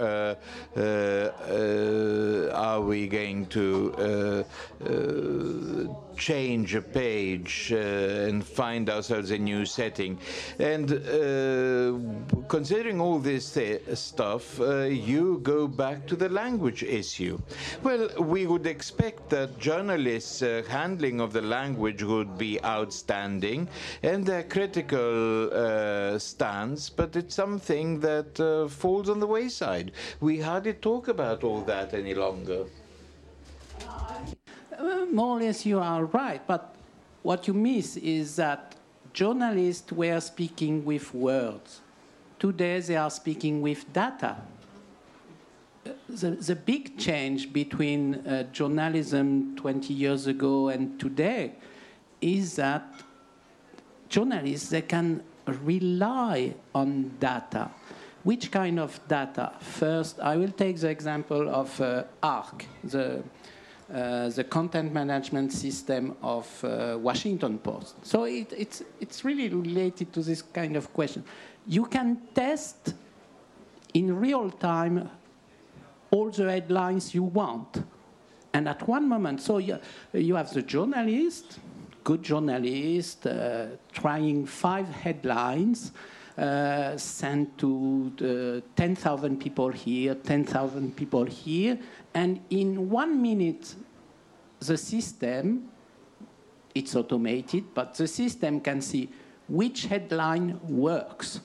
are we going to uh, uh, change a page uh, and find ourselves a new setting. And uh, considering all this th- stuff, uh, you go back to the language issue. Well, we would expect that journalists' handling of the language would be outstanding and their critical uh, stance, but it's something that uh, falls on the wayside. We hardly talk about all that any longer. More or less, you are right. But what you miss is that journalists were speaking with words. Today, they are speaking with data. The, the big change between uh, journalism 20 years ago and today is that journalists they can rely on data. Which kind of data? First, I will take the example of uh, ARC, the uh, the content management system of uh, Washington Post. So it, it's, it's really related to this kind of question. You can test in real time all the headlines you want. And at one moment, so you, you have the journalist, good journalist, uh, trying five headlines, uh, sent to 10,000 people here, 10,000 people here, and in one minute, the system, it's automated, but the system can see which headline works.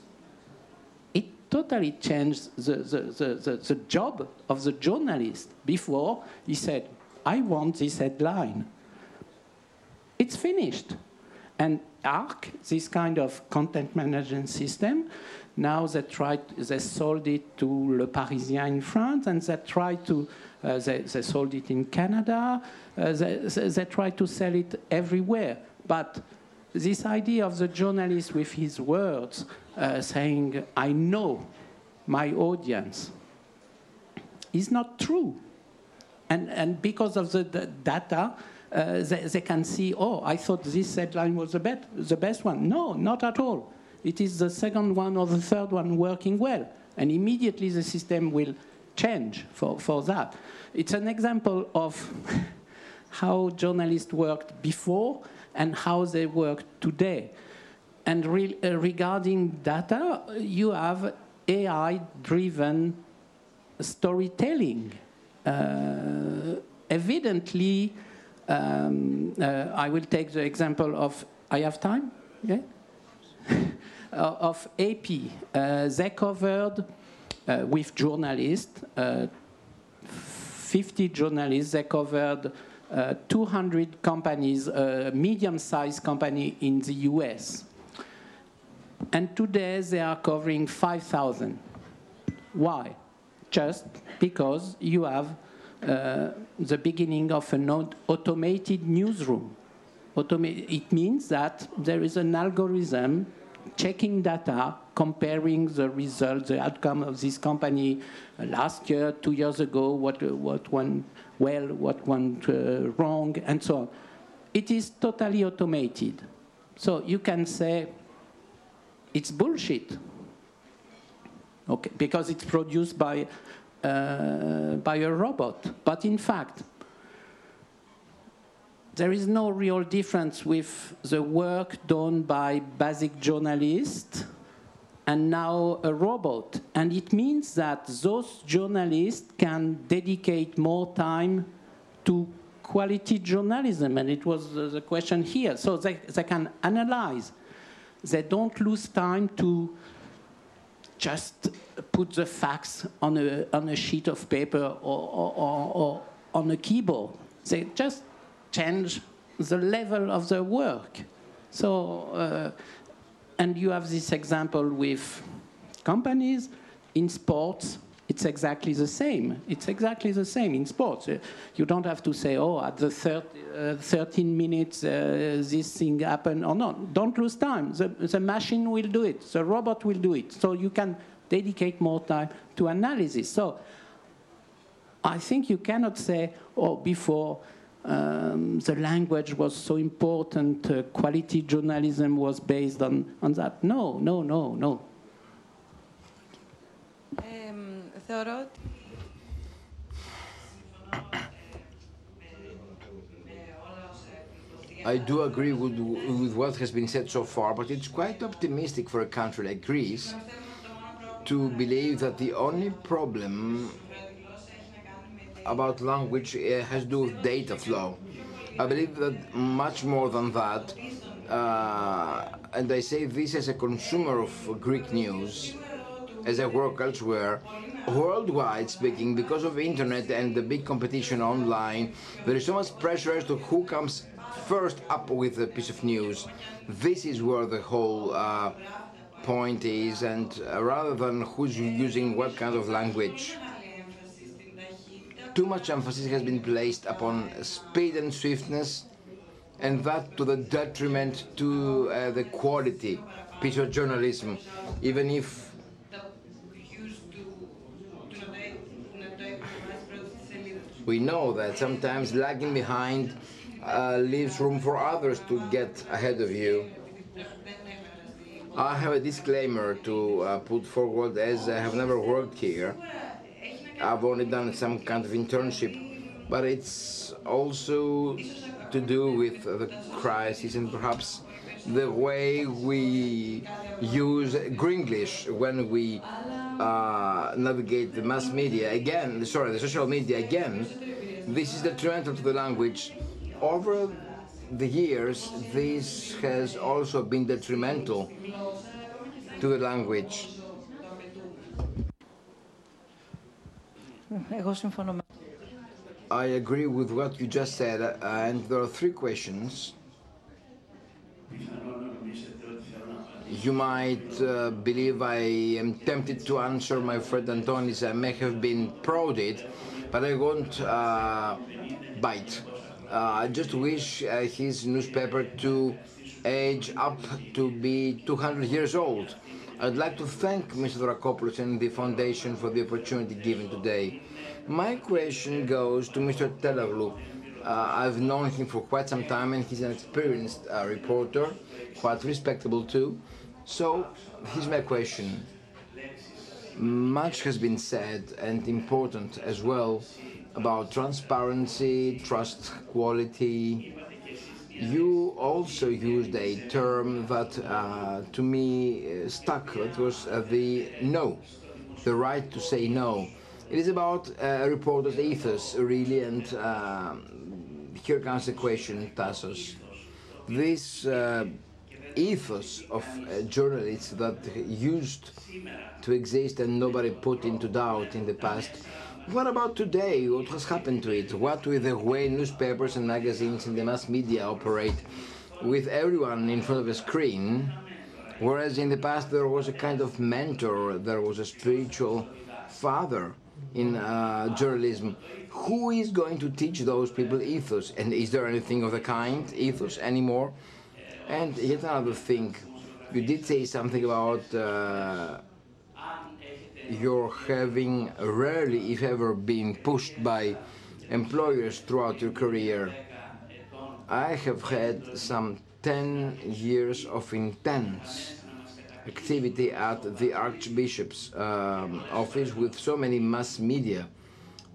It totally changed the, the, the, the, the job of the journalist. Before, he said, I want this headline. It's finished. And ARC, this kind of content management system, now they tried, they sold it to Le Parisien in France, and they tried to, they, they sold it in Canada. Uh, they, they, they try to sell it everywhere. But this idea of the journalist with his words uh, saying, "I know my audience," is not true. And and because of the, the data. Uh, they, they, can see, oh, I thought this headline was the, bet- the best one. No, not at all it is the second one or the third one working well. And immediately the system will change for, for that. It's an example of how journalists worked before and how they work today. And re- uh, regarding data, you have AI driven storytelling. Uh, evidently, um, uh, I will take the example of. I have time? Yeah? Uh, of AP. Uh, they covered Uh, with journalists, uh, 50 journalists, they covered uh, 200 companies, a medium-sized company in the US. And today they are covering 5,000. Why? Just because you have uh, the beginning of an automated newsroom. Automa- it means that there is an algorithm checking data, comparing the results, the outcome of this company uh, last year, two years ago, what, uh, what went well, what went uh, wrong, and so on. It is totally automated. So you can say it's bullshit. Okay, because it's produced by, uh, by a robot. But in fact, there is no real difference with the work done by basic journalists and now a robot. And it means that those journalists can dedicate more time to quality journalism. And it was the question here. So they, they can analyze. They don't lose time to just put the facts on a, on a sheet of paper or, or, or, or on a keyboard. They just change the level of their work. So, uh, and you have this example with companies in sports. It's exactly the same. It's exactly the same in sports. You don't have to say, oh, at the thir- uh, 13 minutes uh, this thing happened or not. Don't lose time. The, the machine will do it. The robot will do it. So you can dedicate more time to analysis. So I think you cannot say, oh, before um, the language was so important, uh, quality journalism was based on, on that. No, no, no, no. Um, I do agree with, with what has been said so far, but it's quite optimistic for a country like Greece to believe that the only problem about language has to do with data flow. I believe that much more than that, uh, and I say this as a consumer of Greek news, as I work elsewhere, worldwide speaking, because of internet and the big competition online, there is so much pressure as to who comes first up with a piece of news. This is where the whole uh, point is, and uh, rather than who's using what kind of language. Too much emphasis has been placed upon speed and swiftness, and that to the detriment to uh, the quality piece of journalism, even if we know that sometimes lagging behind uh, leaves room for others to get ahead of you. I have a disclaimer to uh, put forward as I have never worked here. I've only done some kind of internship, but it's also to do with the crisis and perhaps the way we use Gringlish when we uh, navigate the mass media again, sorry, the social media again. This is detrimental to the language. Over the years, this has also been detrimental to the language. Εγώ συμφωνώ με I agree with what you just said, uh, and there are three questions. You might uh, believe I am tempted to answer my friend Antonis. I may have been prodded, but I won't uh, bite. Uh, I just wish uh, his newspaper to age up to be 200 years old. I'd like to thank Mr. Dracopoulos and the Foundation for the opportunity given today. My question goes to Mr. Telloglou. Uh, I've known him for quite some time and he's an experienced uh, reporter, quite respectable too. So, here's my question. Much has been said and important as well about transparency, trust quality. You also used a term that uh, to me uh, stuck, that was uh, the no, the right to say no. It is about uh, a reporter's ethos, really, and um, here comes the question, Tasos. This uh, ethos of journalists that used to exist and nobody put into doubt in the past. What about today? What has happened to it? What with the way newspapers and magazines and the mass media operate with everyone in front of a screen? Whereas in the past there was a kind of mentor, there was a spiritual father in uh, journalism. Who is going to teach those people ethos? And is there anything of the kind, ethos, anymore? And yet another thing, you did say something about uh, your having rarely, if ever, been pushed by employers throughout your career. I have had some 10 years of intense activity at the Archbishop's um, office with so many mass media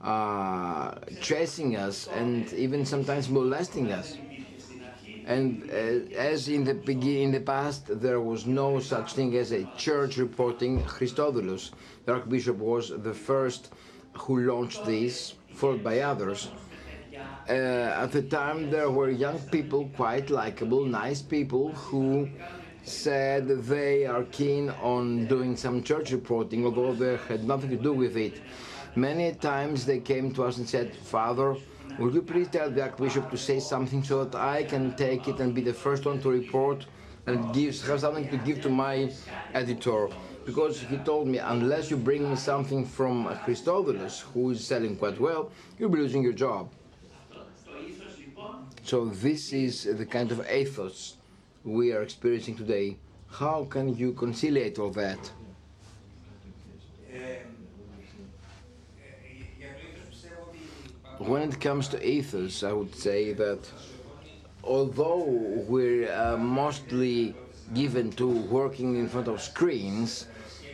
uh, chasing us and even sometimes molesting us. And uh, as in the in the past, there was no such thing as a church reporting Christodoulos. The Archbishop was the first who launched this, followed by others. Uh, at the time, there were young people, quite likable, nice people, who said they are keen on doing some church reporting, although they had nothing to do with it. Many times they came to us and said, Father, Would you please tell the Archbishop to say something so that I can take it and be the first one to report and have something to give to my editor? Because he told me, unless you bring me something from Christodoulos, who is selling quite well, you'll be losing your job. So this is the kind of ethos we are experiencing today. How can you conciliate all that? Uh, When it comes to ethos, I would say that although we're uh, mostly given to working in front of screens,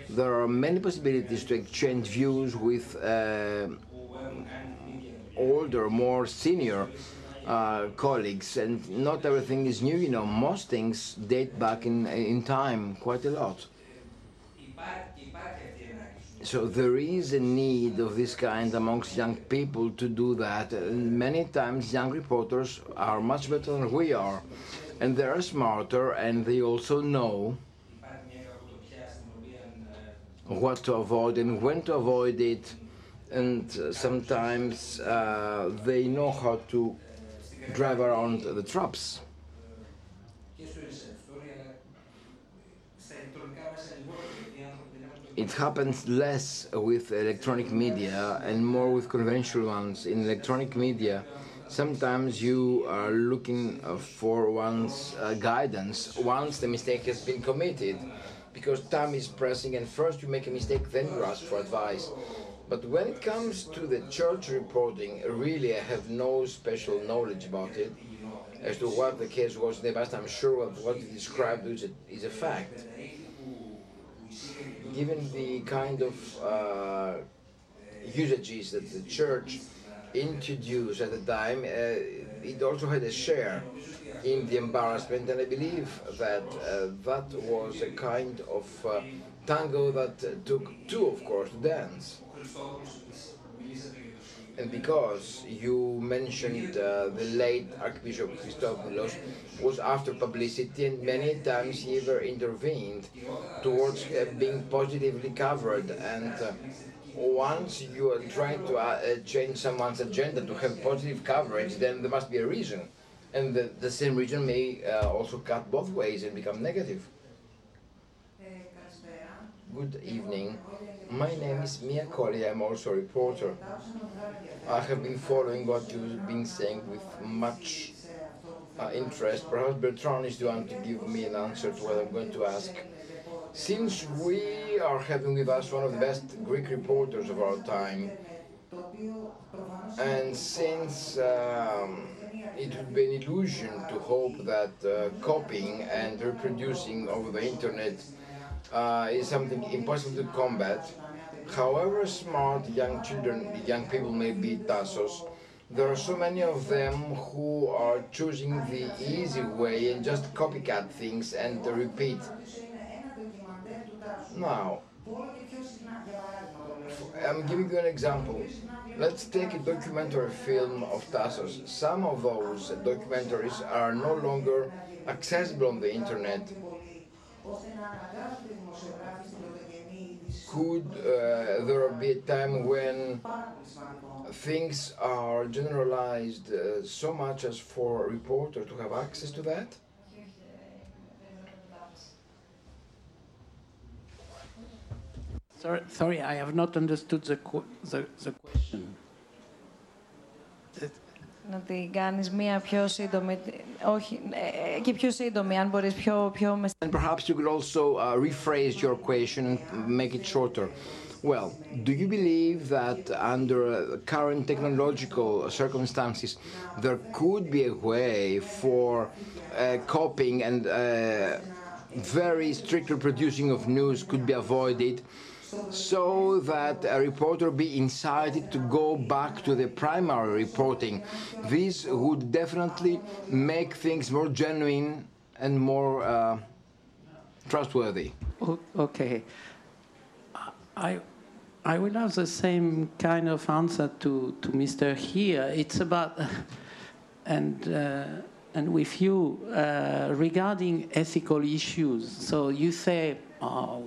there are many possibilities to exchange views with uh, older, more senior uh, colleagues, and not everything is new. You know, most things date back in in time quite a lot. So there is a need of this kind amongst young people to do that. And many times young reporters are much better than we are. And they are smarter and they also know what to avoid and when to avoid it. And sometimes uh, they know how to drive around the traps. It happens less with electronic media and more with conventional ones. In electronic media, sometimes you are looking uh, for one's uh, guidance once the mistake has been committed because time is pressing and first you make a mistake then you ask for advice. But when it comes to the church reporting really i have no special knowledge about it. As to what the case was in the past i'm sure what, you described is a, is a fact given the kind of uh, usages that the church introduced at the time, uh, it also had a share in the embarrassment, and I believe that uh, that was a kind of uh, tango that uh, took two, of course, to dance. And because you mentioned uh, the late Archbishop Christodoulos was after publicity, and many times he ever intervened towards uh, being positively covered. And uh, once you are trying to uh, uh, change someone's agenda to have positive coverage, then there must be a reason. And the, the same reason may uh, also cut both ways and become negative. Good evening. My name is Mia Colli. I'm also a reporter. I have been following what you've been saying with much uh, interest. Perhaps Bertrand is the one to give me an answer to what I'm going to ask. Since we are having with us one of the best Greek reporters of our time, and since um, it would be an illusion to hope that uh, copying and reproducing over the internet uh, is something impossible to combat, however smart young children, young people may be, Tasos, there are so many of them who are choosing the easy way and just copycat things and repeat now, I'm giving you an example. Let's take a documentary film of Tasos. Some of those documentaries are no longer accessible on the internet. Could uh, there be a time when things are generalized uh, so much as for a reporter to have access to that? Sorry, sorry, I have not understood the, the, the question. Να την κάνεις μία πιο σύντομη, όχι, και πιο σύντομη, αν μπορείς πιο, πιο με... And perhaps you could also uh, rephrase your question and make it shorter. Well, do you believe that under uh, current technological circumstances there could be a way for uh, copying and uh, very strict reproducing of news could be avoided so that a reporter be incited to go back to the primary reporting. This would definitely make things more genuine and more uh, trustworthy. Okay. I, I will have the same kind of answer to, to Mr. Here. It's about, and, uh, and with you, uh, regarding ethical issues. So you say, uh,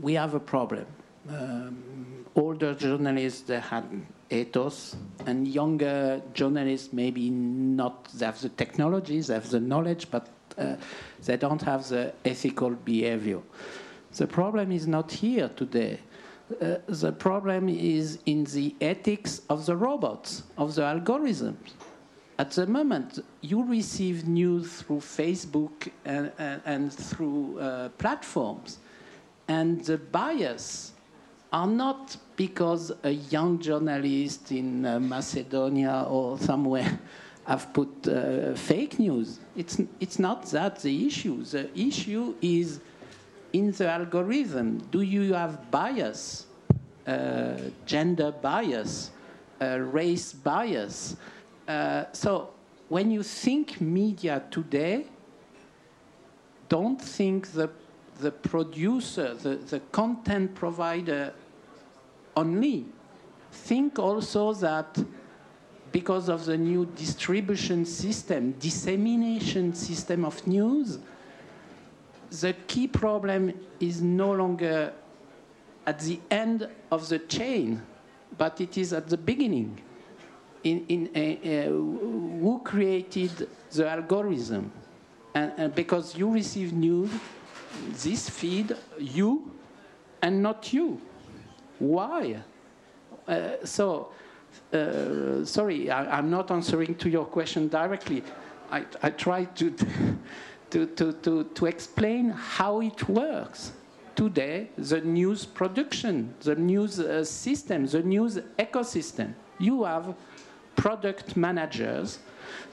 we have a problem. Um, older journalists they had ethos, and younger journalists maybe not. They have the technologies, they have the knowledge, but uh, they don't have the ethical behavior. The problem is not here today. Uh, the problem is in the ethics of the robots, of the algorithms. At the moment, you receive news through Facebook and, and, and through uh, platforms and the bias are not because a young journalist in uh, Macedonia or somewhere have put uh, fake news. It's, it's not that the issue. The issue is in the algorithm. Do you have bias, uh, gender bias, uh, race bias? Uh, so when you think media today, don't think the, the producer, the, the content provider only. Think also that because of the new distribution system, dissemination system of news, the key problem is no longer at the end of the chain, but it is at the beginning. In, in a, a, who created the algorithm? And, and because you receive news, this feed you and not you. Why? Uh, so, uh, sorry, I, am not answering to your question directly. I, I try to, to, to, to, to explain how it works. Today, the news production, the news uh, system, the news ecosystem. You have product managers.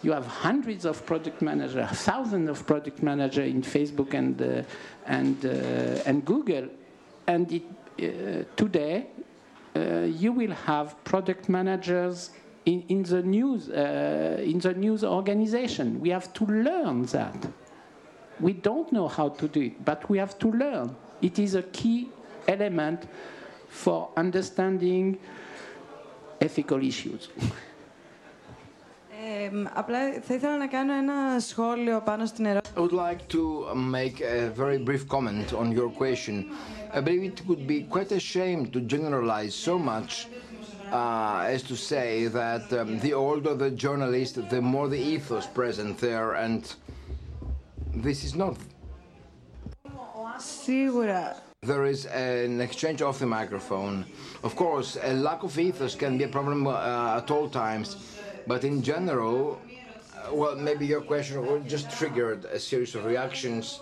You have hundreds of product managers, thousands of product managers in Facebook and, uh, and, uh, and Google. And it, uh, today, uh, you will have product managers in, in the news uh, in the news organization. We have to learn that. We don't know how to do it, but we have to learn. It is a key element for understanding ethical issues. απλά θα ήθελα να κάνω ένα σχόλιο πάνω στην ερώτηση. I would like to make a very brief comment on your question. I believe it would be quite a shame to generalize so much uh, as to say that um, the older the journalist, the more the ethos present there, and this is not. Σίγουρα. There is an exchange of the microphone. Of course, a lack of ethos can be a problem uh, at all times. But in general, uh, well, maybe your question just triggered a series of reactions.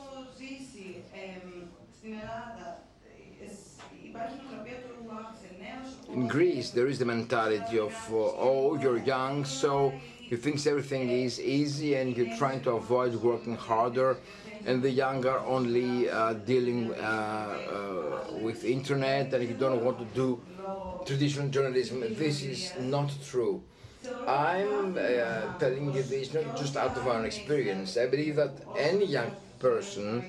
In Greece, there is the mentality of, uh, oh, you're young, so you think everything is easy and you're trying to avoid working harder, and the young are only uh, dealing uh, uh, with internet and you don't want to do traditional journalism. This is not true. I'm uh, telling you this not just out of our experience. I believe that any young person,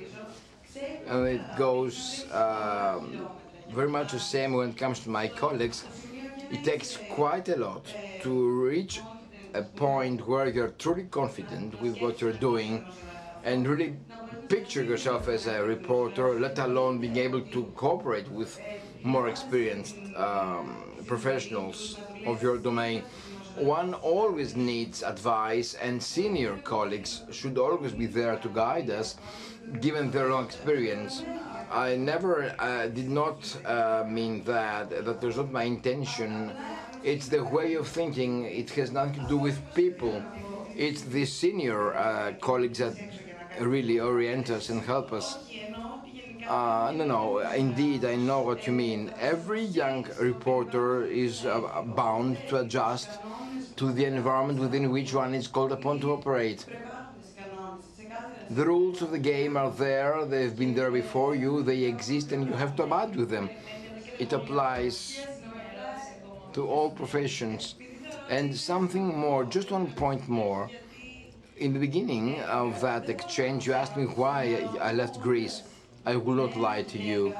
and it goes um, very much the same when it comes to my colleagues, it takes quite a lot to reach a point where you're truly confident with what you're doing and really picture yourself as a reporter, let alone being able to cooperate with more experienced um, professionals of your domain one always needs advice, and senior colleagues should always be there to guide us, given their long experience. I never uh, did not uh, mean that, that was not my intention. It's the way of thinking, it has nothing to do with people. It's the senior uh, colleagues that really orient us and help us. Uh, no, no, indeed, I know what you mean. Every young reporter is uh, bound to adjust to the environment within which one is called upon to operate. The rules of the game are there, they've been there before you, they exist, and you have to abide with them. It applies to all professions. And something more, just one point more. In the beginning of that exchange, you asked me why I left Greece. I will not lie to you.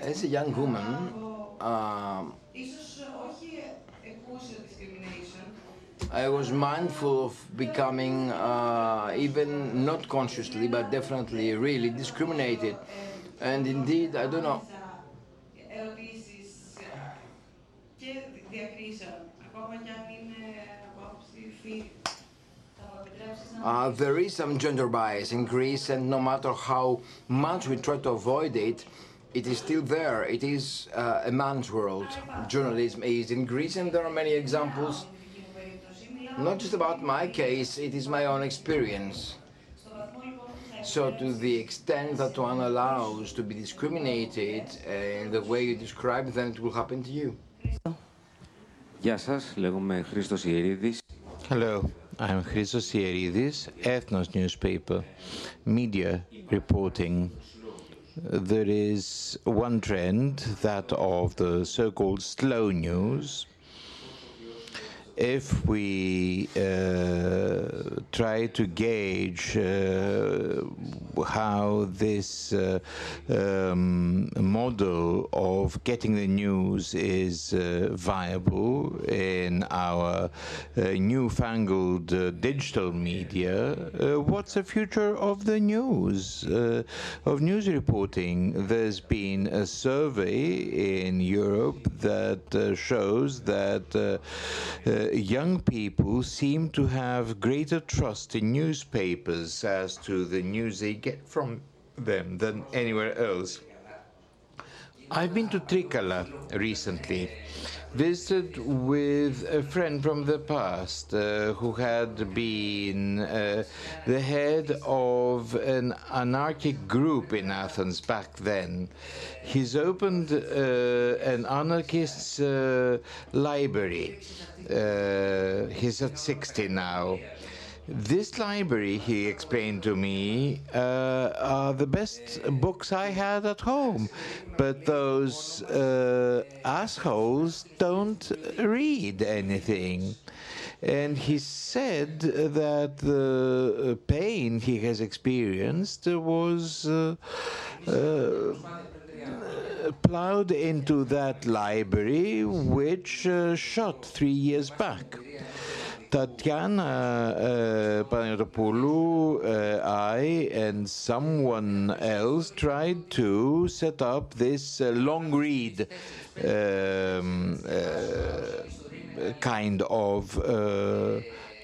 As a young woman, um, I was mindful of becoming, uh, even not consciously, but definitely really discriminated. And indeed, I don't know. Uh, there is some gender bias in Greece, and no matter how much we try to avoid it, it is still there. It is uh, a man's world. Journalism is in Greece, and there are many examples. Not just about my case, it is my own experience. So, to the extent that one allows to be discriminated uh, in the way you describe, then it will happen to you. Hello. I'm Christos Ieridis, Ethnos newspaper, media reporting. There is one trend, that of the so-called slow news, if we uh, try to gauge uh, how this uh, um, model of getting the news is uh, viable in our uh, newfangled uh, digital media, what's the future of the news, of news reporting? There's been a survey in Europe that shows that young people seem to have greater trust in newspapers as to the news they get from them than anywhere else. I've been to Trikala recently, visited with a friend from the past uh, who had been uh, the head of an anarchic group in Athens back then. He's opened uh, an anarchist's uh, library. Uh, he's at 60 now. This library, he explained to me, uh, are the best books I had at home, but those uh, assholes don't read anything. And he said that the pain he has experienced was uh, uh plowed into that library, which uh, shut three years back. Tatiana uh, Panayotopoulos, uh, I, and someone else tried to set up this uh, long read um, uh, kind of uh,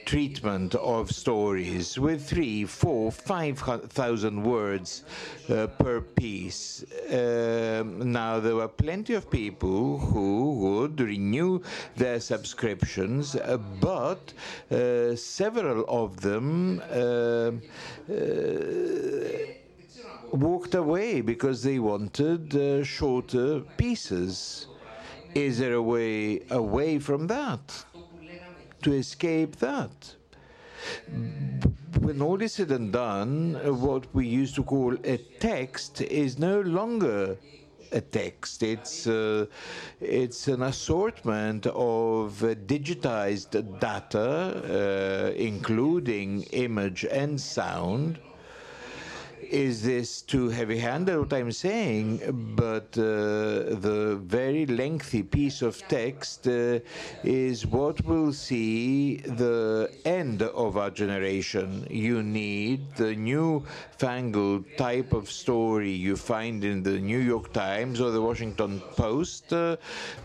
treatment of stories with three, four, five thousand words uh, per piece. Um, now, there were plenty of people who would renew their subscriptions, uh, but uh, several of them uh, uh, walked away because they wanted uh, shorter pieces. Is there a way away from that? To escape that. When all is said and done, what we used to call a text is no longer a text. It's uh, it's an assortment of uh, digitized data, uh, including image and sound, is this too heavy-handed what I'm saying, but uh, the very lengthy piece of text uh, is what will see the end of our generation. You need the new-fangled type of story you find in the New York Times or the Washington Post uh,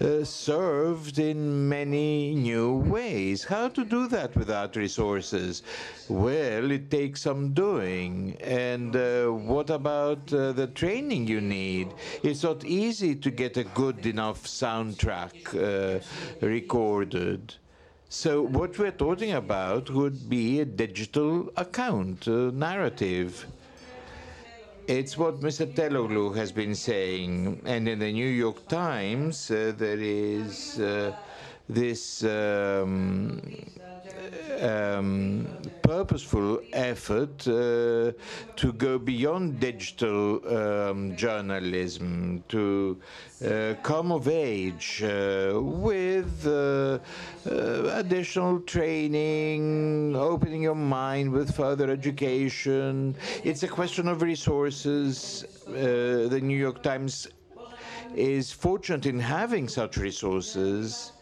uh served in many new ways. How to do that without resources? Well, it takes some doing, and uh, what about uh, the training you need? It's not easy to get a good enough soundtrack uh, recorded. So what we're talking about would be a digital account, a narrative. It's what Mr. Telloglou has been saying, and in the New York Times uh, there is uh, this um, um, purposeful effort uh, to go beyond digital um, journalism, to uh, come of age uh, with uh, uh, additional training, opening your mind with further education. It's a question of resources. Uh, the New York Times is fortunate in having such resources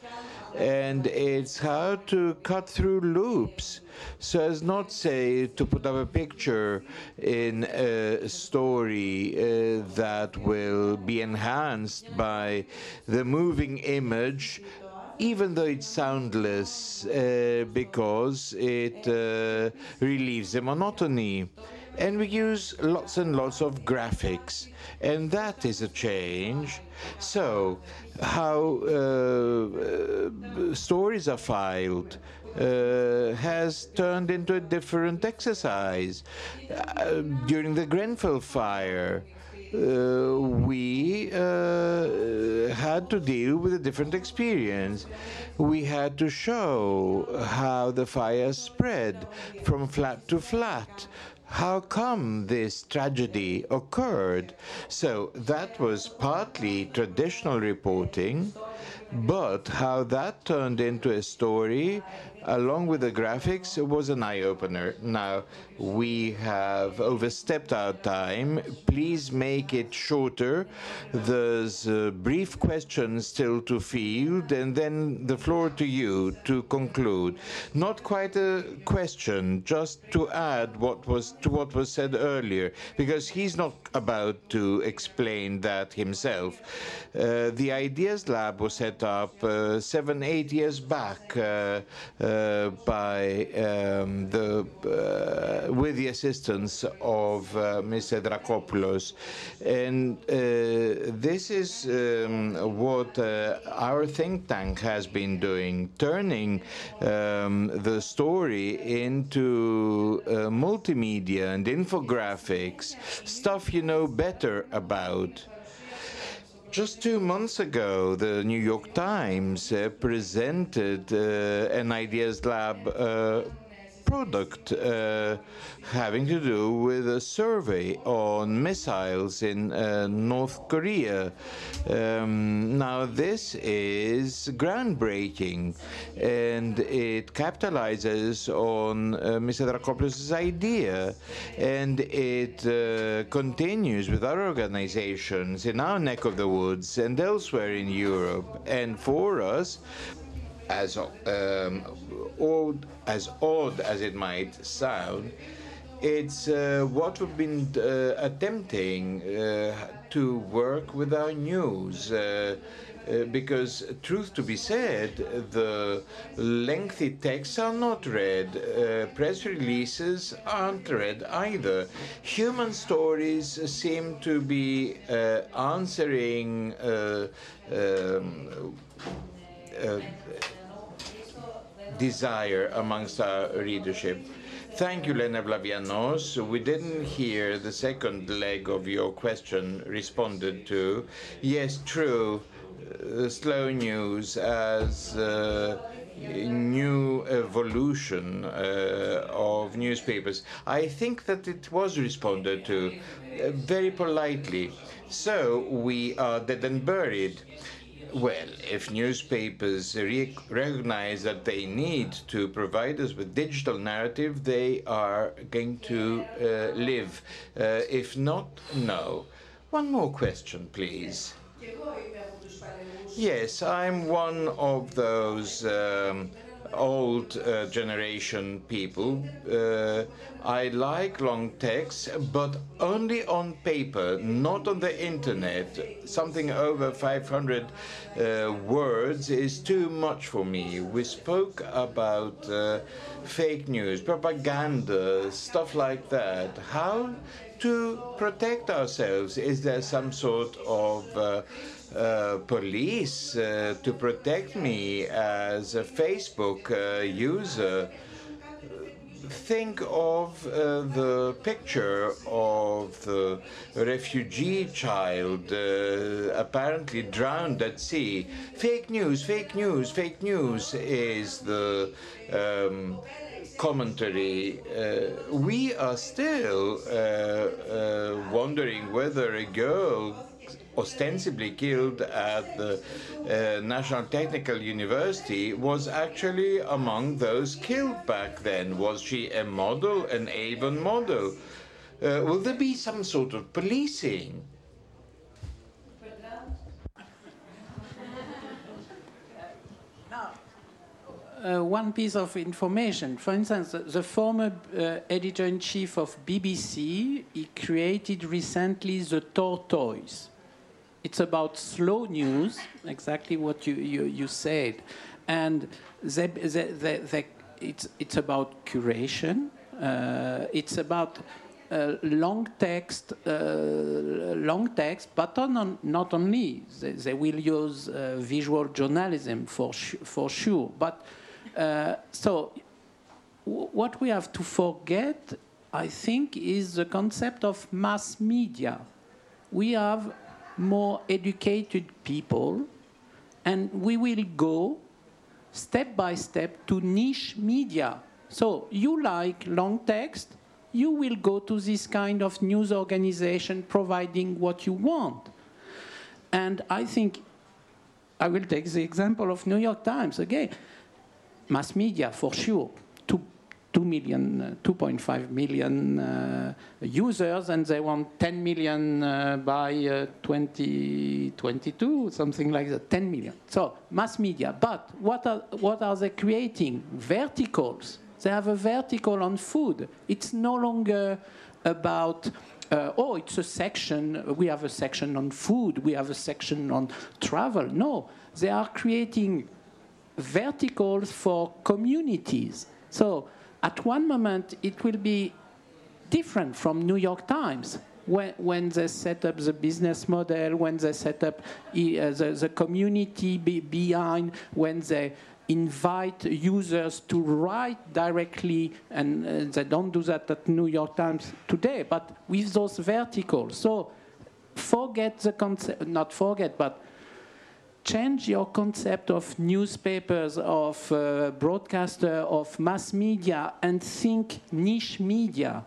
and it's how to cut through loops. So as not say to put up a picture in a story uh, that will be enhanced by the moving image even though it's soundless uh, because it uh, relieves the monotony and we use lots and lots of graphics and that is a change so how uh, stories are filed uh, has turned into a different exercise. Uh, during the Grenfell fire, uh, we uh, had to deal with a different experience. We had to show how the fire spread from flat to flat, how come this tragedy occurred? So that was partly traditional reporting, But how that turned into a story, along with the graphics, it was an eye opener. Now, we have overstepped our time. Please make it shorter. There's a brief questions still to field, and then the floor to you to conclude. Not quite a question, just to add what was to what was said earlier, because he's not about to explain that himself. Uh, the Ideas Lab was set up uh, seven, eight years back uh, uh by um, the uh, with the assistance of uh, Mr. Dracopoulos. And uh, this is um, what uh, our think tank has been doing, turning um, the story into uh, multimedia and infographics, stuff you know better about. Just two months ago, the New York Times uh, presented uh, an Ideas Lab uh, product uh, having to do with a survey on missiles in uh, North Korea. Um, now, this is groundbreaking and it capitalizes on uh, Mr. Dracopoulos' idea and it uh, continues with other organizations in our neck of the woods and elsewhere in Europe. And for us, as um, odd as odd as it might sound, it's uh, what we've been uh, attempting uh, to work with our news. Uh, uh, because, truth to be said, the lengthy texts are not read. Press releases aren't read either. Human stories seem to be answering um, desire amongst our readership. Thank you, Lena Vlavianos. We didn't hear the second leg of your question responded to. Yes, true. Uh, slow news as uh, new evolution uh, of newspapers. I think that it was responded to uh, very politely. So we are dead and buried. Well, if newspapers re recognize that they need to provide us with digital narrative, they are going to uh, live. Uh, if not, no. One more question, please. Yes, I'm one of those um, old uh, generation people. Uh, I like long texts, but only on paper, not on the internet. Something over 500 uh, words is too much for me. We spoke about uh, fake news, propaganda, stuff like that. How to protect ourselves? Is there some sort of uh, police uh, to protect me as a Facebook uh, user. Think of uh, the picture of the refugee child uh, apparently drowned at sea. Fake news, fake news, fake news is the um, commentary. Uh, we are still wondering whether a girl ostensibly killed at the uh, National Technical University was actually among those killed back then. Was she a model, an Avon model? Uh, will there be some sort of policing? Uh, one piece of information. For instance, the former uh, editor-in-chief of BBC, he created recently the tortoise. It's about slow news, exactly what you, you, you said. And they, they, they, it's, it's about curation. Uh, it's about uh, long text, uh, long text, but on, not only. They, they will use uh, visual journalism for, for sure. But uh, so what we have to forget, I think, is the concept of mass media. We have more educated people, and we will go step by step to niche media. So you like long text, you will go to this kind of news organization providing what you want. And I think I will take the example of New York Times again. Mass media, for sure, 2 million, uh, 2.5 million uh, users, and they want 10 million uh, by uh, 2022, something like that, 10 million. So mass media. But what are, what are they creating? Verticals. They have a vertical on food. It's no longer about uh, oh, it's a section, we have a section on food, we have a section on travel. No, they are creating verticals for communities. So at one moment, it will be different from New York Times. When, when they set up the business model, when they set up uh, the, the community be behind, when they invite users to write directly, and uh, they don't do that at New York Times today, but with those verticals. So forget the concept, not forget, but change your concept of newspapers, of uh, broadcaster, of mass media, and think niche media.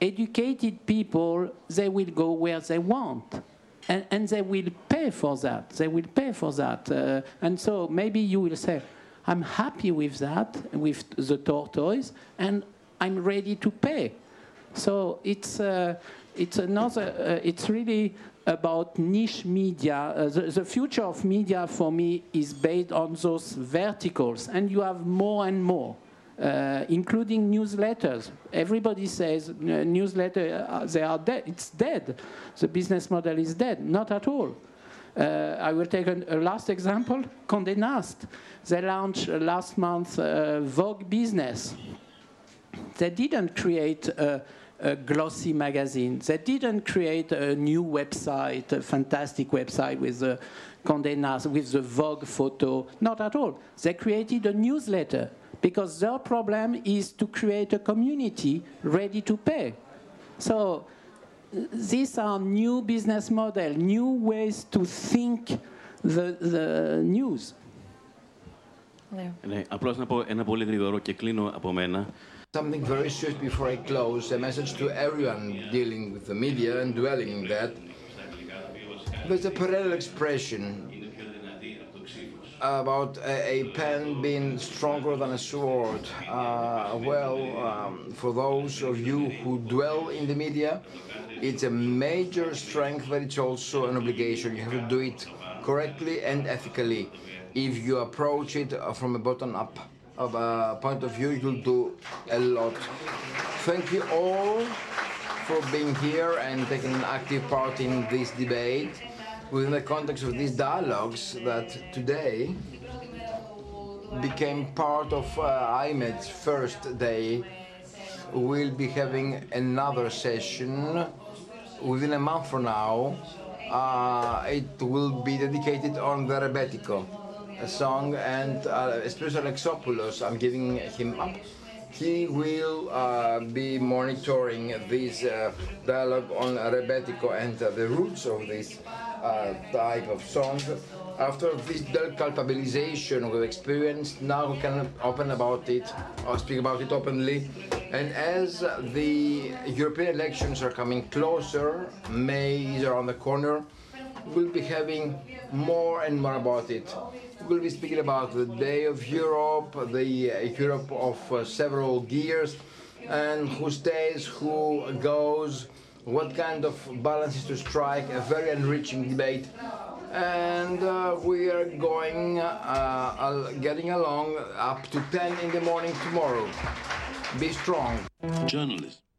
Educated people, they will go where they want. And, and they will pay for that. They will pay for that. Uh, and so maybe you will say, I'm happy with that, with the tortoise, and I'm ready to pay. So it's, uh, it's another, uh, it's really about niche media. Uh, the, the, future of media for me is based on those verticals, and you have more and more. Uh, including newsletters. Everybody says uh, newsletter uh, they are dead. It's dead. The business model is dead. Not at all. Uh, I will take a, a last example, Condé Nast. They launched uh, last month uh, Vogue Business. They didn't create a, glossy magazine. They didn't create a new website, a fantastic website with the Condé Nast, with the Vogue photo. Not at all. They created a newsletter because their problem is to create a community ready to pay. So these are new business model, new ways to think the, the news. Ναι, απλώς να πω ένα πολύ γρήγορο και κλείνω από μένα. Something very short before I close, a message to everyone dealing with the media and dwelling in that. There's a parallel expression about a, a, pen being stronger than a sword. Uh, well, um, for those of you who dwell in the media, it's a major strength, but it's also an obligation. You have to do it correctly and ethically. If you approach it from a bottom-up of a point of view, you'll do a lot. Thank you all for being here and taking an active part in this debate within the context of these dialogues that today became part of uh, iMEdD's first day. We'll be having another session within a month from now, uh, it will be dedicated on the Rebetiko song, and uh, especially Alexopoulos, I'm giving him up. He will uh, be monitoring this uh, dialogue on Rebetiko and the roots of this uh, type of song after this culpabilization we've experienced, now we can open about it, or speak about it openly. And as the European elections are coming closer, May is around the corner, we'll be having more and more about it. We'll be speaking about the Day of Europe, the uh, Europe of uh, several gears, and who stays, who goes, what kind of balances to strike, a very enriching debate and uh, we are going, uh, getting along up to 10 in the morning tomorrow. Be strong. Journalist.